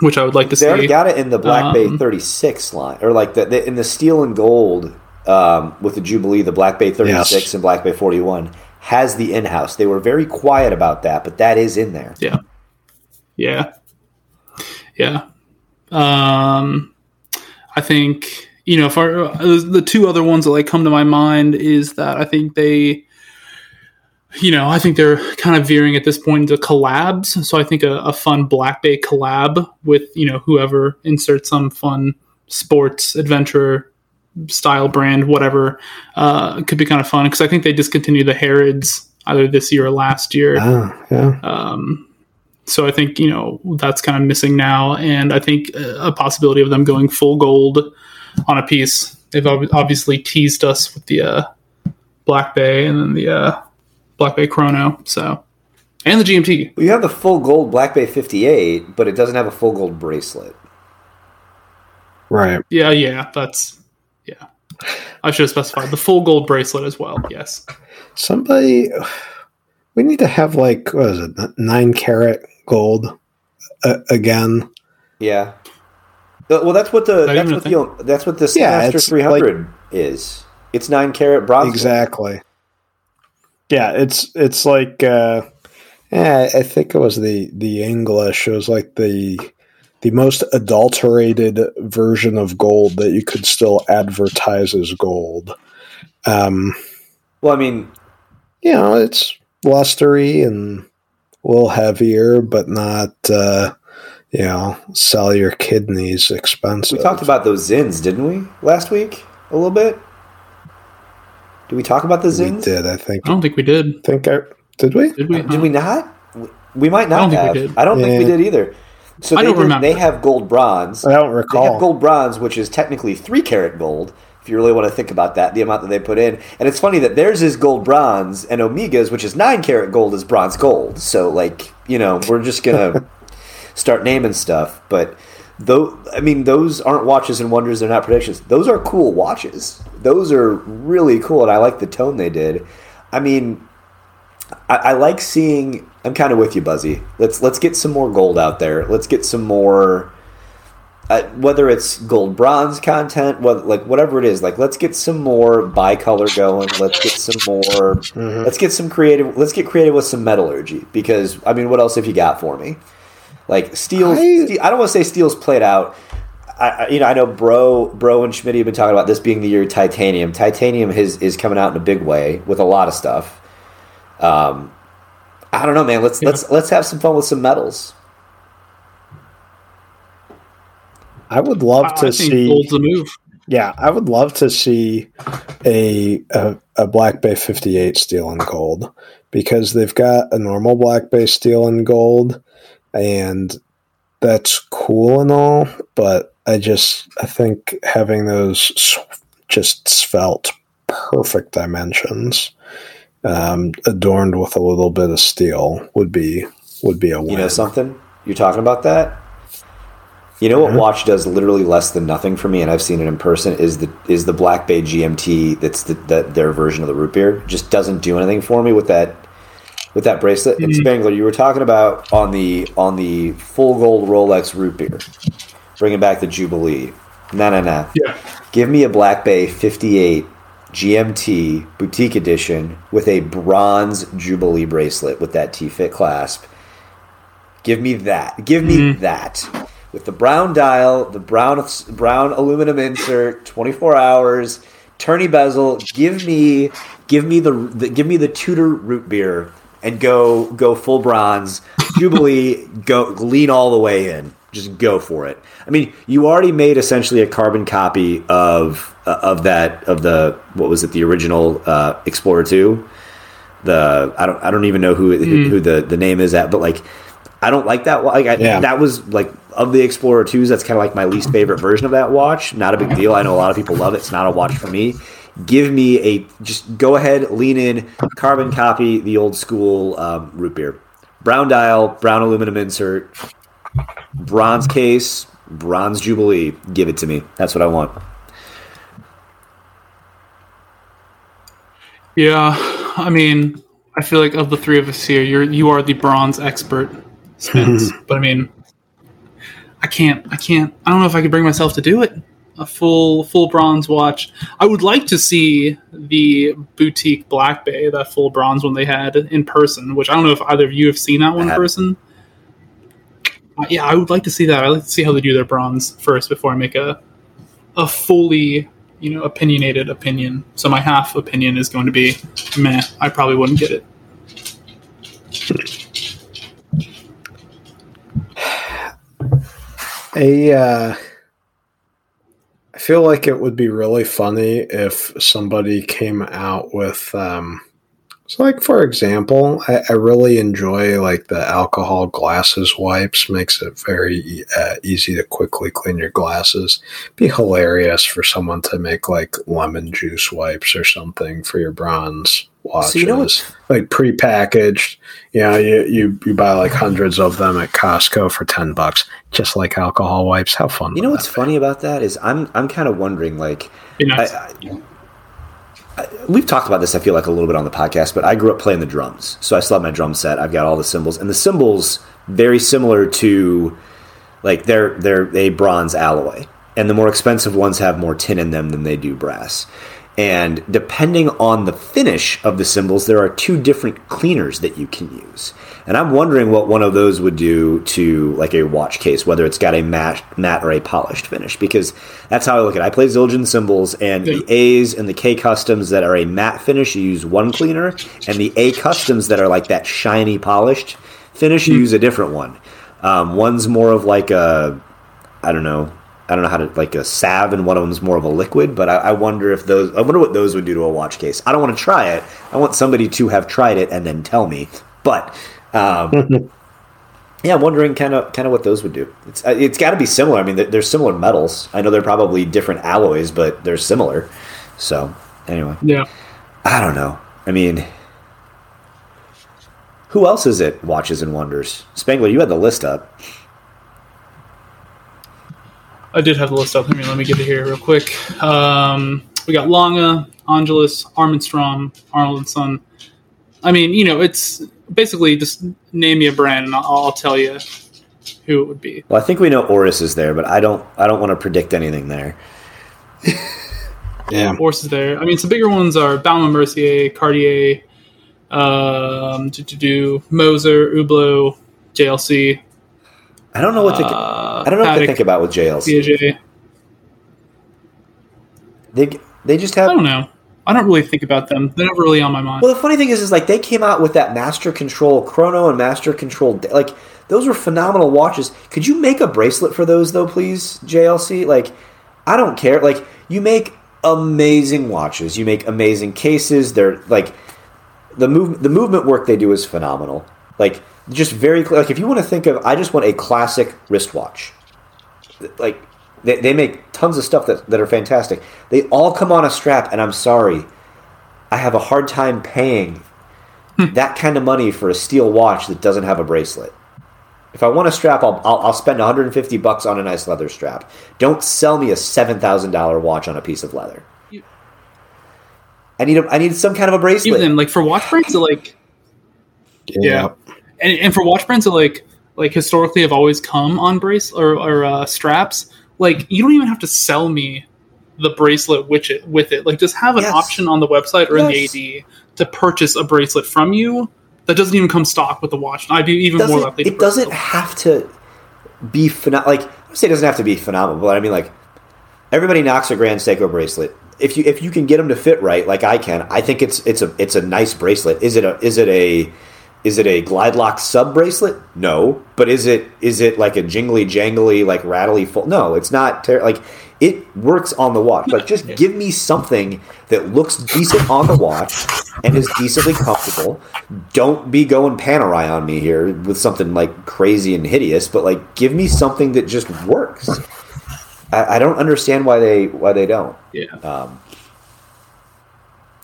which I would like to they see. They already got it in the Black um, Bay 36 line, or like the, the in the steel and gold um, with the Jubilee, the Black Bay 36 yes. and Black Bay 41 has the in-house. They were very quiet about that, but that is in there. Yeah, yeah, yeah. Um, I think you know, for uh, the two other ones that like come to my mind is that I think they, you know, I think they're kind of veering at this point into collabs. So I think a, a fun Black Bay collab with you know whoever inserts some fun sports adventure style brand, whatever, uh, could be kind of fun because I think they discontinued the Harrods either this year or last year. Ah, yeah. Um, so I think you know that's kind of missing now, and I think a possibility of them going full gold on a piece. They've obviously teased us with the uh, Black Bay and then the uh, Black Bay Chrono. So, and the GMT. Well, you have the full gold Black Bay 58, but it doesn't have a full gold bracelet. Right. Yeah, yeah, that's yeah. I should have specified the full gold bracelet as well. Yes. Somebody, we need to have like what is it, nine carat gold uh, again? Yeah. Well, that's what the that's what the that's what the yeah, Master 300 like, is. It's nine carat bronze. Exactly. Yeah, it's it's like uh, yeah, I think it was the the English. It was like the the most adulterated version of gold that you could still advertise as gold. Um, well, I mean, you know, it's lustery and a little heavier, but not. Uh, you know, sell your kidneys expensive. We talked about those Zins, didn't we, last week? A little bit. Did we talk about the Zins? We did, I think. I don't think we did. Think I did we? Did we? Uh, did we not? We might not I have. I don't yeah. think we did either. So I they, don't did, remember. they have gold bronze. I don't recall. They have gold bronze, which is technically three carat gold. If you really want to think about that, the amount that they put in, and it's funny that theirs is gold bronze, and Omega's, which is nine carat gold, is bronze gold. So, like, you know, we're just gonna start naming stuff. But though, I mean, those aren't watches and wonders. They're not predictions. Those are cool watches. Those are really cool, and I like the tone they did. I mean, I, I like seeing. I'm kind of with you, Buzzy. Let's let's get some more gold out there. Let's get some more. Uh, whether it's gold bronze content, whether, like whatever it is, like let's get some more bicolor going. Let's get some more. Mm-hmm. Let's get some creative. Let's get creative with some metallurgy because I mean, what else have you got for me? Like steel's, I, Steel, I don't want to say steel's played out. I, you know, I know Bro, Bro, and Schmidt have been talking about this being the year of titanium. Titanium is is coming out in a big way with a lot of stuff. Um, I don't know, man. Let's Yeah. let's let's have some fun with some metals. I would love I, to I see. gold's the move. Yeah, I would love to see a a, a Black Bay 58 steel and gold because they've got a normal Black Bay steel and gold, and that's cool and all. But I just I think having those just svelte, perfect dimensions, um, adorned with a little bit of steel would be would be a win. You know something? You're talking about that. You know what Mhm. watch does literally less than nothing for me, and I've seen it in person. Is the is the Black Bay GMT? That's the, that their version of the root beer. Just doesn't do anything for me with that with that bracelet. And Mhm. Spangler, you were talking about on the on the full gold Rolex root beer, bringing back the Jubilee. No, no, no. Yeah. Give me a Black Bay 58 GMT boutique edition with a bronze Jubilee bracelet with that T fit clasp. Give me that. Give me Mhm. that. With the brown dial, the brown brown aluminum insert, 24 hours, tourney bezel. Give me give me the, the give me the Tudor root beer and go go full bronze. Jubilee go lean all the way in. Just go for it. I mean, you already made essentially a carbon copy of uh, of that of the what was it the original uh, Explorer 2 the I don't I don't even know who who, who the the name is at, but like I don't like that. Like I, Yeah. that was like of the Explorer twos. That's kind of like my least favorite version of that watch. Not a big deal. I know a lot of people love it. It's not a watch for me. Give me a just go ahead, lean in, carbon copy the old school um, root beer, brown dial, brown aluminum insert, bronze case, bronze jubilee. Give it to me. That's what I want. Yeah, I mean, I feel like of the three of us here, you're you are the bronze expert, Spence. but I mean, I can't, I can't, I don't know if I could bring myself to do it. A full full bronze watch. I would like to see the boutique Black Bay, that full bronze one they had in person. Which I don't know if either of you have seen that one in person. Uh, yeah, I would like to see that. I would like to see how they do their bronze first before I make a a fully you know opinionated opinion. So my half opinion is going to be meh. I probably wouldn't get it. a uh, I feel like it would be really funny if somebody came out with um so like for example I, I really enjoy like the alcohol glasses wipes makes it very uh, easy to quickly clean your glasses. Be hilarious for someone to make like lemon juice wipes or something for your bronze watches So you know what's- like prepackaged you know you, you you buy like hundreds of them at costco for 10 bucks just like alcohol wipes how fun You know what's that funny about that is I'm I'm kind of wondering like nice. I, I, I, we've talked about this. I feel like a little bit on the podcast, but I grew up playing the drums, so I still have my drum set. I've got all the cymbals, and the cymbals very similar to like they're they're a bronze alloy, and the more expensive ones have more tin in them than they do brass. And depending on the finish of the cymbals, there are two different cleaners that you can use. And I'm wondering what one of those would do to like a watch case, whether it's got a matte, matte or a polished finish, because that's how I look at it. I play Zildjian cymbals, and the A's and the K customs that are a matte finish, you use one cleaner, and the A customs that are like that shiny polished finish, you use a different one. Um, one's more of like a, I don't know, I don't know how to like a salve, and one of them's more of a liquid. But I, I wonder if those, I wonder what those would do to a watch case. I don't want to try it. I want somebody to have tried it and then tell me. But um, yeah, I'm wondering kind of kind of what those would do. It's uh, it's got to be similar. I mean, they're, they're similar metals. I know they're probably different alloys, but they're similar. So anyway, yeah. I don't know. I mean. Who else is it? Watches and Wonders. Spangler, you had the list up. I did have the list up. Let me let me get it here real quick. Um, we got Lange, Angelus, Armin Strom, Arnold and Son. I mean, you know, it's basically just name me a brand and I'll, I'll tell you who it would be. Well, I think we know Oris is there, but I don't. I don't want to predict anything there. yeah Horses there. I mean, some bigger ones are Baume & Mercier, Cartier, um, do, do, do, Moser, Hublot, JLC, I don't know what to. uh, I don't know what to think about with JLC. They they just have. I don't know. I don't really think about them. They're never really on my mind. Well, the funny thing is, is like they came out with that Master Control Chrono and Master Control, like those were phenomenal watches. Could you make a bracelet for those though, please, JLC? Like, I don't care. Like, you make amazing watches. You make amazing cases. They're like the move the movement work they do is phenomenal. Like, just very like if you want to think of, I just want a classic wristwatch. Like they, they make tons of stuff that, that are fantastic. They all come on a strap, and I'm sorry, I have a hard time paying hmm. that kind of money for a steel watch that doesn't have a bracelet. If I want a strap, I'll, I'll, I'll spend 150 bucks on a nice leather strap. Don't sell me a seven thousand dollar watch on a piece of leather. I need a, I need some kind of a bracelet. Even like for watch brands, like yeah, and, and for watch brands that like like historically have always come on brace or, or uh, straps like you don't even have to sell me the bracelet with it with it like just have an yes. option on the website or yes. in the ad to purchase a bracelet from you that doesn't even come stock with the watch i'd be even more likely it doesn't have to be phenomenal like i say it doesn't have to be phenomenal but i mean like everybody knocks a grand seiko bracelet if you if you can get them to fit right like i can i think it's it's a it's a nice bracelet is it a is it a is it a glide lock sub bracelet? No, but is it is it like a jingly jangly like rattly full? No, it's not. Ter- like it works on the watch. Like just give me something that looks decent on the watch and is decently comfortable. Don't be going Panerai on me here with something like crazy and hideous, but like give me something that just works. I, I don't understand why they why they don't. Yeah. Um,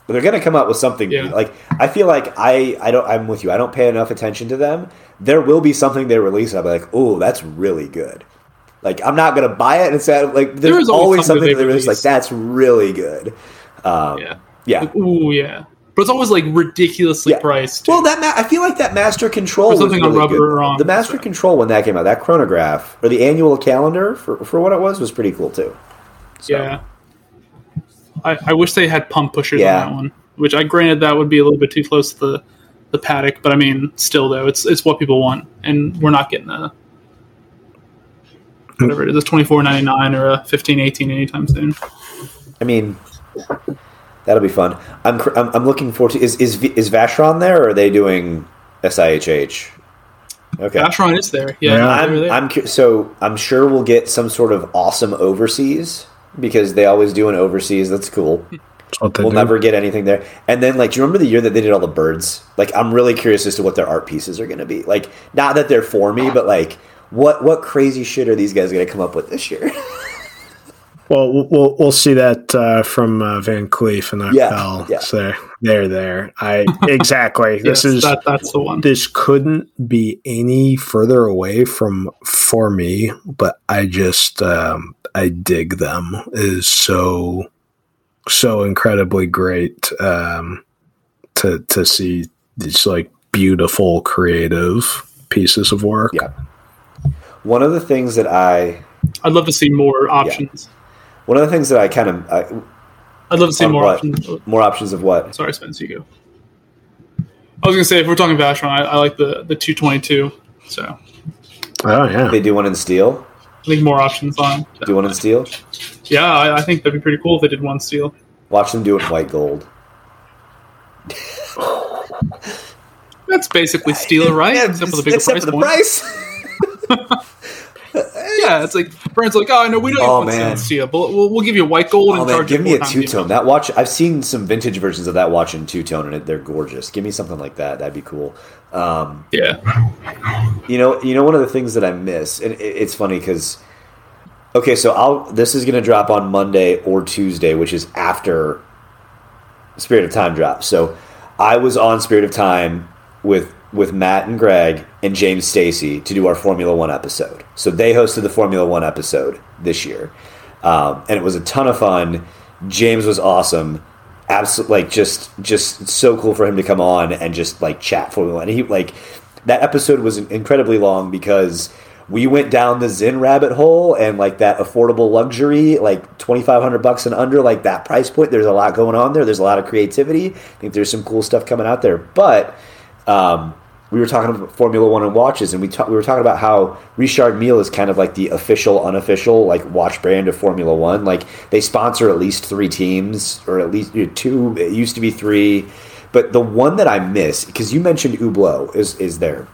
but they're going to come up with something yeah. like I feel like I I don't I'm with you. I don't pay enough attention to them. There will be something they release, and I'll be like, oh, that's really good. Like I'm not going to buy it and say like there's, there's always, something, something they release like that's really good. Um, yeah, yeah, like, ooh, yeah. But it's always like ridiculously yeah. priced. Well, that ma- I feel like that Master Control something really on rubber good. on the Master. Control when that came out, that chronograph or the annual calendar for for what it was was pretty cool too. So. Yeah, I, I wish they had pump pushers yeah. on that one. Which I granted that would be a little bit too close to the the Patek, but I mean, still though, it's it's what people want, and we're not getting a whatever it is, twenty four ninety nine or a fifteen eighteen anytime soon. I mean, that'll be fun. I'm I'm, I'm looking forward to is is is Vacheron there, or are they doing SIHH? Okay, Vacheron is there. Yeah, yeah. I'm, there. I'm so I'm sure we'll get some sort of awesome overseas because they always do an overseas. That's cool. we'll do. never get anything there. And then, like, do you remember the year that they did all the birds? Like, I'm really curious as to what their art pieces are going to be. Like, not that they're for me, but like, what what crazy shit are these guys going to come up with this year? well, we'll we'll see that uh, from uh, Van Cleef and Octal. Yeah, yeah. So they're there. I exactly. yes, this is that, that's the one. This couldn't be any further away from for me, but I just um, I dig them. It is so so incredibly great um, to to see these like beautiful creative pieces of work. Yeah. One of the things that I I'd love to see more options. Yeah. One of the things that I kind of I, would love to see more what? options. More options of what? Sorry, Spence, you go. I was gonna say if we're talking Vacheron, I, I like the the two twenty two. So. Oh yeah. They do one in steel. I think more options on. Do one in steel. Yeah, I, I think that'd be pretty cool if they did one steel. Watch them do it in white gold. That's basically steel, right? Yeah, except for the bigger except price. For the price. yeah, it's like brand's like, oh, I know we don't oh, man. steel, but we'll, we'll, give you white gold oh, and man, give me a two tone. That watch, I've seen some vintage versions of that watch in two tone, and they're gorgeous. Give me something like that. That'd be cool. Um, yeah. You know, you know, one of the things that I miss, and it's funny because Okay, so I'll this is going to drop on Monday or Tuesday, which is after Spirit of Time drops. So I was on Spirit of Time with with Matt and Greg and James Stacy to do our Formula One episode. So they hosted the Formula One episode this year, um, and it was a ton of fun. James was awesome, absolutely like just just so cool for him to come on and just like chat Formula One. And he like that episode was incredibly long because we went down the Zen rabbit hole and like that affordable luxury, like twenty five hundred bucks and under, like that price point. There's a lot going on there. There's a lot of creativity. I think there's some cool stuff coming out there. But um, we were talking about Formula One and watches, and we ta- we were talking about how Richard Mille is kind of like the official, unofficial like watch brand of Formula One. Like they sponsor at least three teams, or at least you know, two. It used to be three, but the one that I miss because you mentioned Hublot is is there.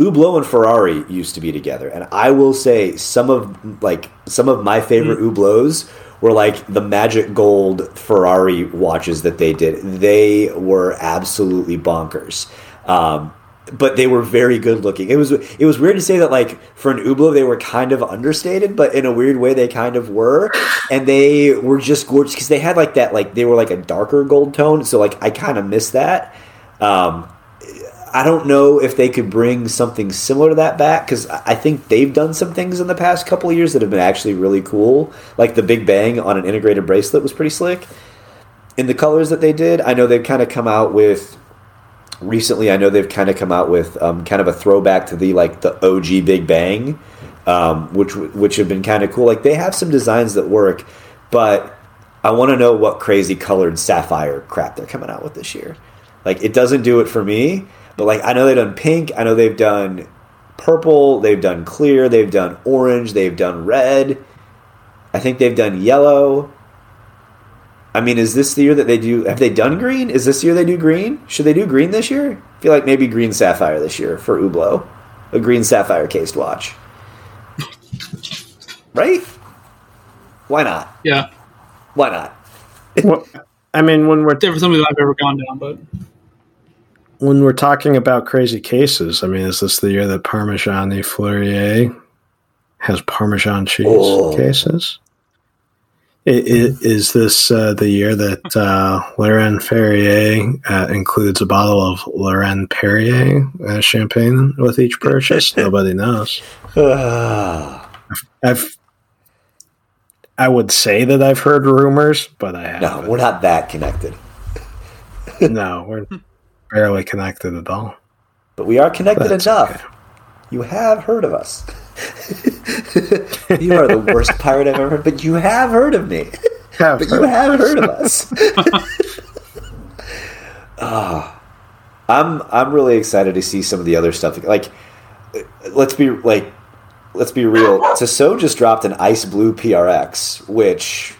Hublot and Ferrari used to be together, and I will say some of like some of my favorite mm. Hublots were like the magic gold Ferrari watches that they did. They were absolutely bonkers. Um, but they were very good looking. It was it was weird to say that like for an Hublot they were kind of understated, but in a weird way they kind of were, and they were just gorgeous because they had like that like they were like a darker gold tone. So like I kind of miss that. Um, I don't know if they could bring something similar to that back because I think they've done some things in the past couple years that have been actually really cool. Like the Big Bang on an integrated bracelet was pretty slick. In the colors that they did, I know they've kind of come out with recently I know they've kind of come out with um, kind of a throwback to the like the OG Big Bang, um, which which have been kind of cool. Like they have some designs that work, but I want to know what crazy colored sapphire crap they're coming out with this year. Like it doesn't do it for me, but like I know they've done pink, I know they've done purple, they've done clear, they've done orange, they've done red. I think they've done yellow. I mean, is this the year that they do? Have they done green? Is this year they do green? Should they do green this year? I feel like maybe green sapphire this year for Hublot, a green sapphire cased watch. right? Why not? Yeah. Why not? well, I mean, when we're never something that I've ever gone down, but when we're talking about crazy cases, I mean, is this the year that Parmigiani Fleurier has Parmesan cheese oh. cases? Is this uh, the year that uh, Laurent Ferrier uh, includes a bottle of Laurent Perrier uh, champagne with each purchase? Nobody knows. I've, I would say that I've heard rumors, but I haven't. No, we're not that connected. no, we're barely connected at all. But we are connected That's enough. Okay. You have heard of us. you are the worst pirate I've ever heard, but you have heard of me. Have but you haven't heard of us. oh, I'm I'm really excited to see some of the other stuff. Like, let's be like, let's be real. Tissot just dropped an ice blue PRX, which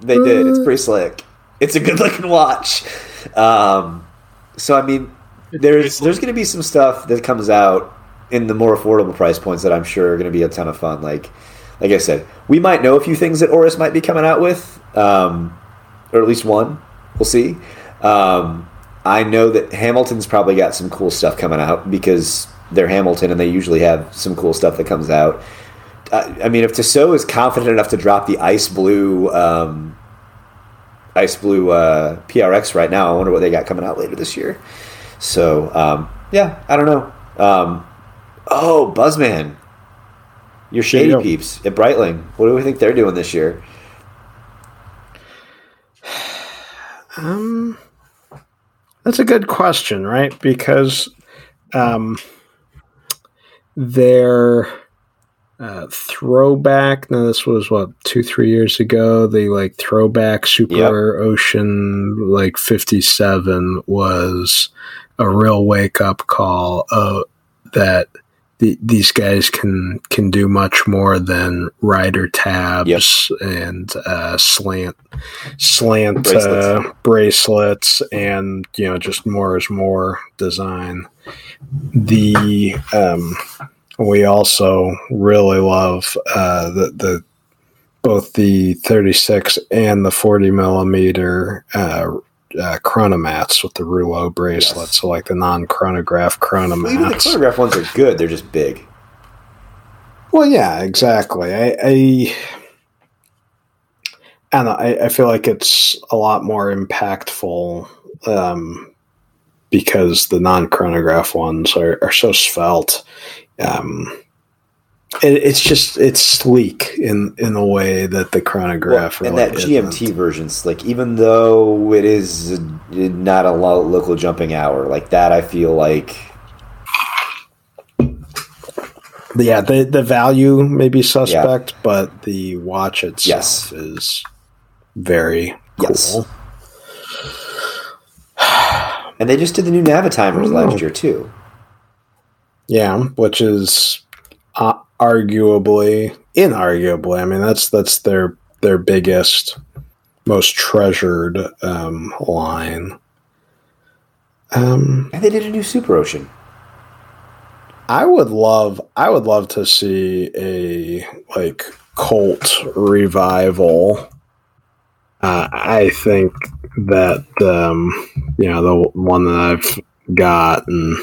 they did. It's mm. pretty slick. It's a good looking watch. Um, so I mean, there's there's going to be some stuff that comes out in the more affordable price points that I'm sure are going to be a ton of fun. Like, like I said, we might know a few things that Oris might be coming out with, um, or at least one. We'll see. Um, I know that Hamilton's probably got some cool stuff coming out because they're Hamilton and they usually have some cool stuff that comes out. Uh, I mean, if Tissot is confident enough to drop the ice blue, um, ice blue uh, PRX right now, I wonder what they got coming out later this year. So um, yeah, I don't know. Um, Oh, Buzzman. Your shady peeps at Breitling. What do we think they're doing this year? Um, that's a good question, right? Because um, their uh, throwback. Now, this was what two, three years ago. The like throwback Super yep. Ocean like fifty seven was a real wake up call. Uh, that the, these guys can can do much more than rider tabs yep. and uh, slant slant bracelets. Uh, bracelets. and you know just more is more design. The um, we also really love uh, the the both the 36 and the 40 millimeter uh, uh, chronomats with the rouleau bracelet. Yes. So like the non-chronograph chronomats. Even the chronograph ones are good. They're just big. Well, yeah, exactly. I, I and I, I feel like it's a lot more impactful um, because the non-chronograph ones are, are so svelte. Um, it, it's just it's sleek in in the way that the chronograph well, and that GMT isn't. version's like even though it is not a local jumping hour like that, I feel like yeah the the value may be suspect, yeah. but the watch itself yes. is very cool. And they just did the new Navitimers last year too. Yeah, which is uh, arguably, inarguably, I mean that's that's their their biggest, most treasured um, line. Um, and they did a new Super Ocean. I would love, I would love to see a like Colt revival. Uh, I think that um, you know the one that I've got and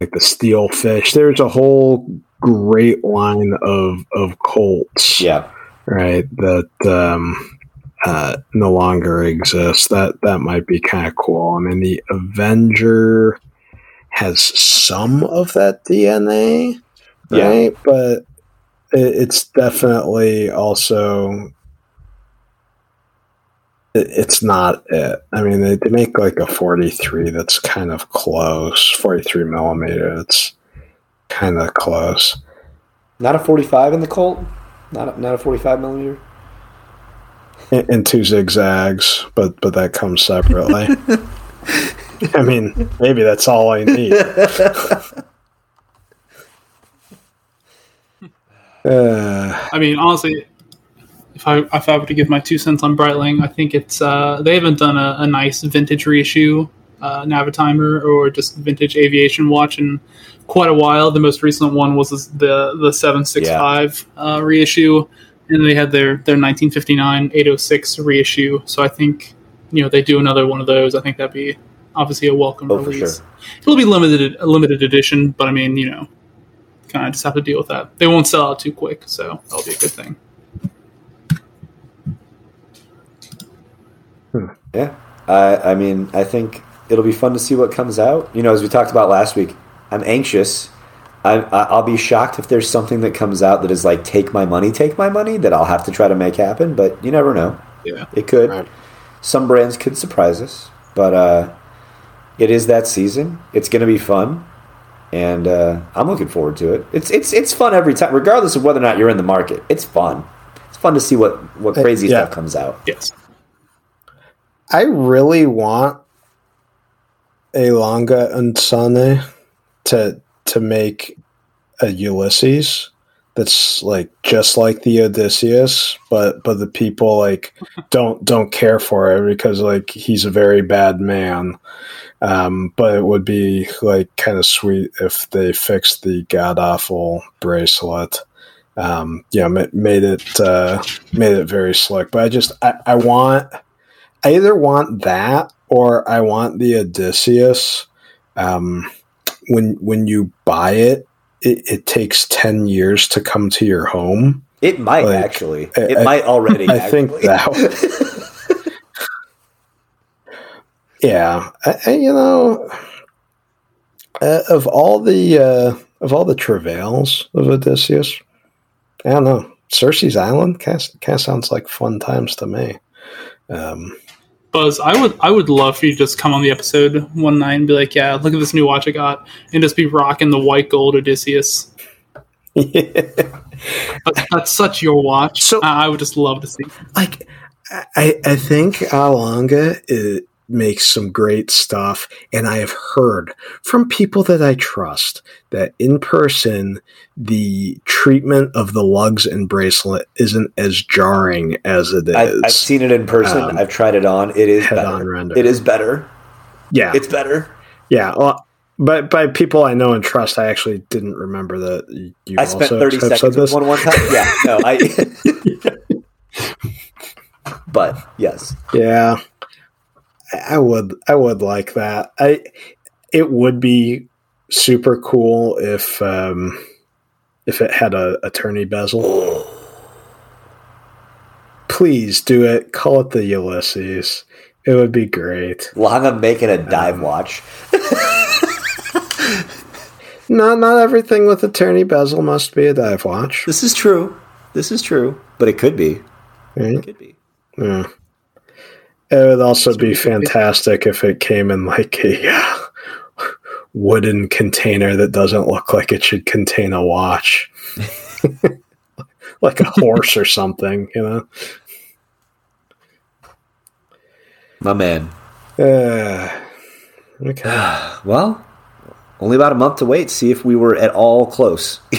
like the Steelfish. There's a whole great line of of Colts. Yeah. Right. That um, uh, no longer exists. That that might be kind of cool. I mean, the Avenger has some of that DNA, right? Yeah. But it, it's definitely also it's not it. I mean, they, they make like a 43 that's kind of close, 43 millimeter. It's kind of close. Not a 45 in the Colt? Not a, not a 45 millimeter? In, in two zigzags, but but that comes separately. I mean, maybe that's all I need. uh, I mean, honestly, if I if I were to give my two cents on Breitling, I think it's uh, they haven't done a, a nice vintage reissue uh, Navitimer or just vintage aviation watch in quite a while. The most recent one was the the seven six five uh, reissue, and they had their their 1959 806 reissue. So I think you know they do another one of those. I think that'd be obviously a welcome oh, release. Sure. It'll be limited a limited edition, but I mean you know kind of just have to deal with that. They won't sell out too quick, so that'll be a good thing. Hmm. Yeah, I, I mean, I think it'll be fun to see what comes out. You know, as we talked about last week, I'm anxious. I, I'll be shocked if there's something that comes out that is like "take my money, take my money" that I'll have to try to make happen. But you never know. Yeah, it could. Right. Some brands could surprise us, but uh, it is that season. It's going to be fun, and uh, I'm looking forward to it. It's it's it's fun every time, regardless of whether or not you're in the market. It's fun. It's fun to see what what crazy yeah. stuff comes out. Yes. I really want a Lange and Söhne to to make a Ulysses that's like just like the Odysseus, but but the people like don't don't care for it because like he's a very bad man. Um, but it would be like kind of sweet if they fixed the god awful bracelet. Um, yeah, made it uh, made it very slick. But I just I, I want I either want that or I want the Odysseus. Um, when when you buy it, it, it, takes ten years to come to your home. It might like, actually. It I, might already. I actually. think that. yeah, I, you know, uh, of all the uh, of all the travails of Odysseus, I don't know. Circe's Island kind of sounds like fun times to me. Um, Buzz, I would I would love for you to just come on the episode one night and be like, "Yeah, look at this new watch I got," and just be rocking the white gold Odysseus. That's, that's, such your watch. So I, I would just love to see. Like, I I think A. Lange is, makes some great stuff. And I have heard from people that I trust that in person, the treatment of the lugs and bracelet isn't as jarring as it is. I've, I've seen it in person. Um, I've tried it on. It is better. It is better. Yeah. It's better. Yeah. Well, but by people I know and trust, I actually didn't remember that you. I spent thirty seconds with one one time. Yeah, no, I. but yes, yeah, I would I would like that. I it would be super cool if um if it had a, attorney bezel. Please do it. Call it the Ulysses. It would be great. Lange making a dive um, watch. not not everything with a tourney bezel must be a dive watch. This is true. This is true. But it could be. Right? It could be. Yeah. It would also be fantastic if it came in like a uh, wooden container that doesn't look like it should contain a watch, like a horse or something, you know. My man. Uh, Okay. well, only about a month to wait. See if we were at all close.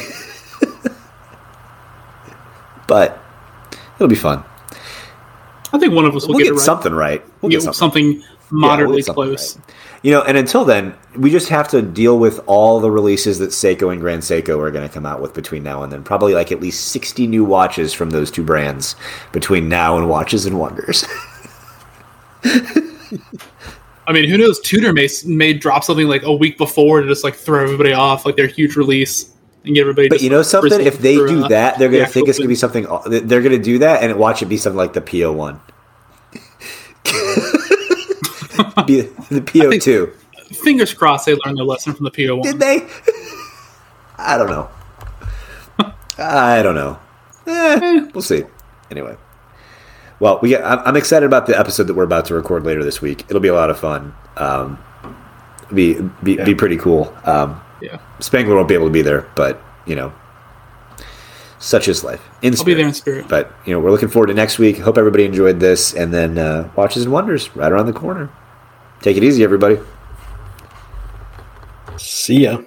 but it'll be fun. I think one of us will We'll get, get, right. something right. We'll Get get something, Yeah, we'll moderately get something close. right. You know, and until then, we just have to deal with all the releases that Seiko and Grand Seiko are going to come out with between now and then. Probably like at least 60 new watches from those two brands between now and Watches and Wonders. I mean, who knows? Tudor may may drop something like a week before to just like throw everybody off, like their huge release, and get everybody. But just you know something? If they for, do uh, that, they're going the to think it's going to be something. They're going to do that and watch it be something like the P01. be the P02. Fingers crossed they learned their lesson from the P01. Did they? I don't know. I don't know. Eh, we'll see. Anyway, well, we get, I'm, I'm excited about the episode that we're about to record later this week. It'll be a lot of fun. Um, be be, be pretty cool. Um, Yeah, Spangler won't be able to be there, but you know, such is life. In I'll be there in spirit. But you know, we're looking forward to next week. Hope everybody enjoyed this, and then uh, Watches and Wonders right around the corner. Take it easy, everybody. See ya.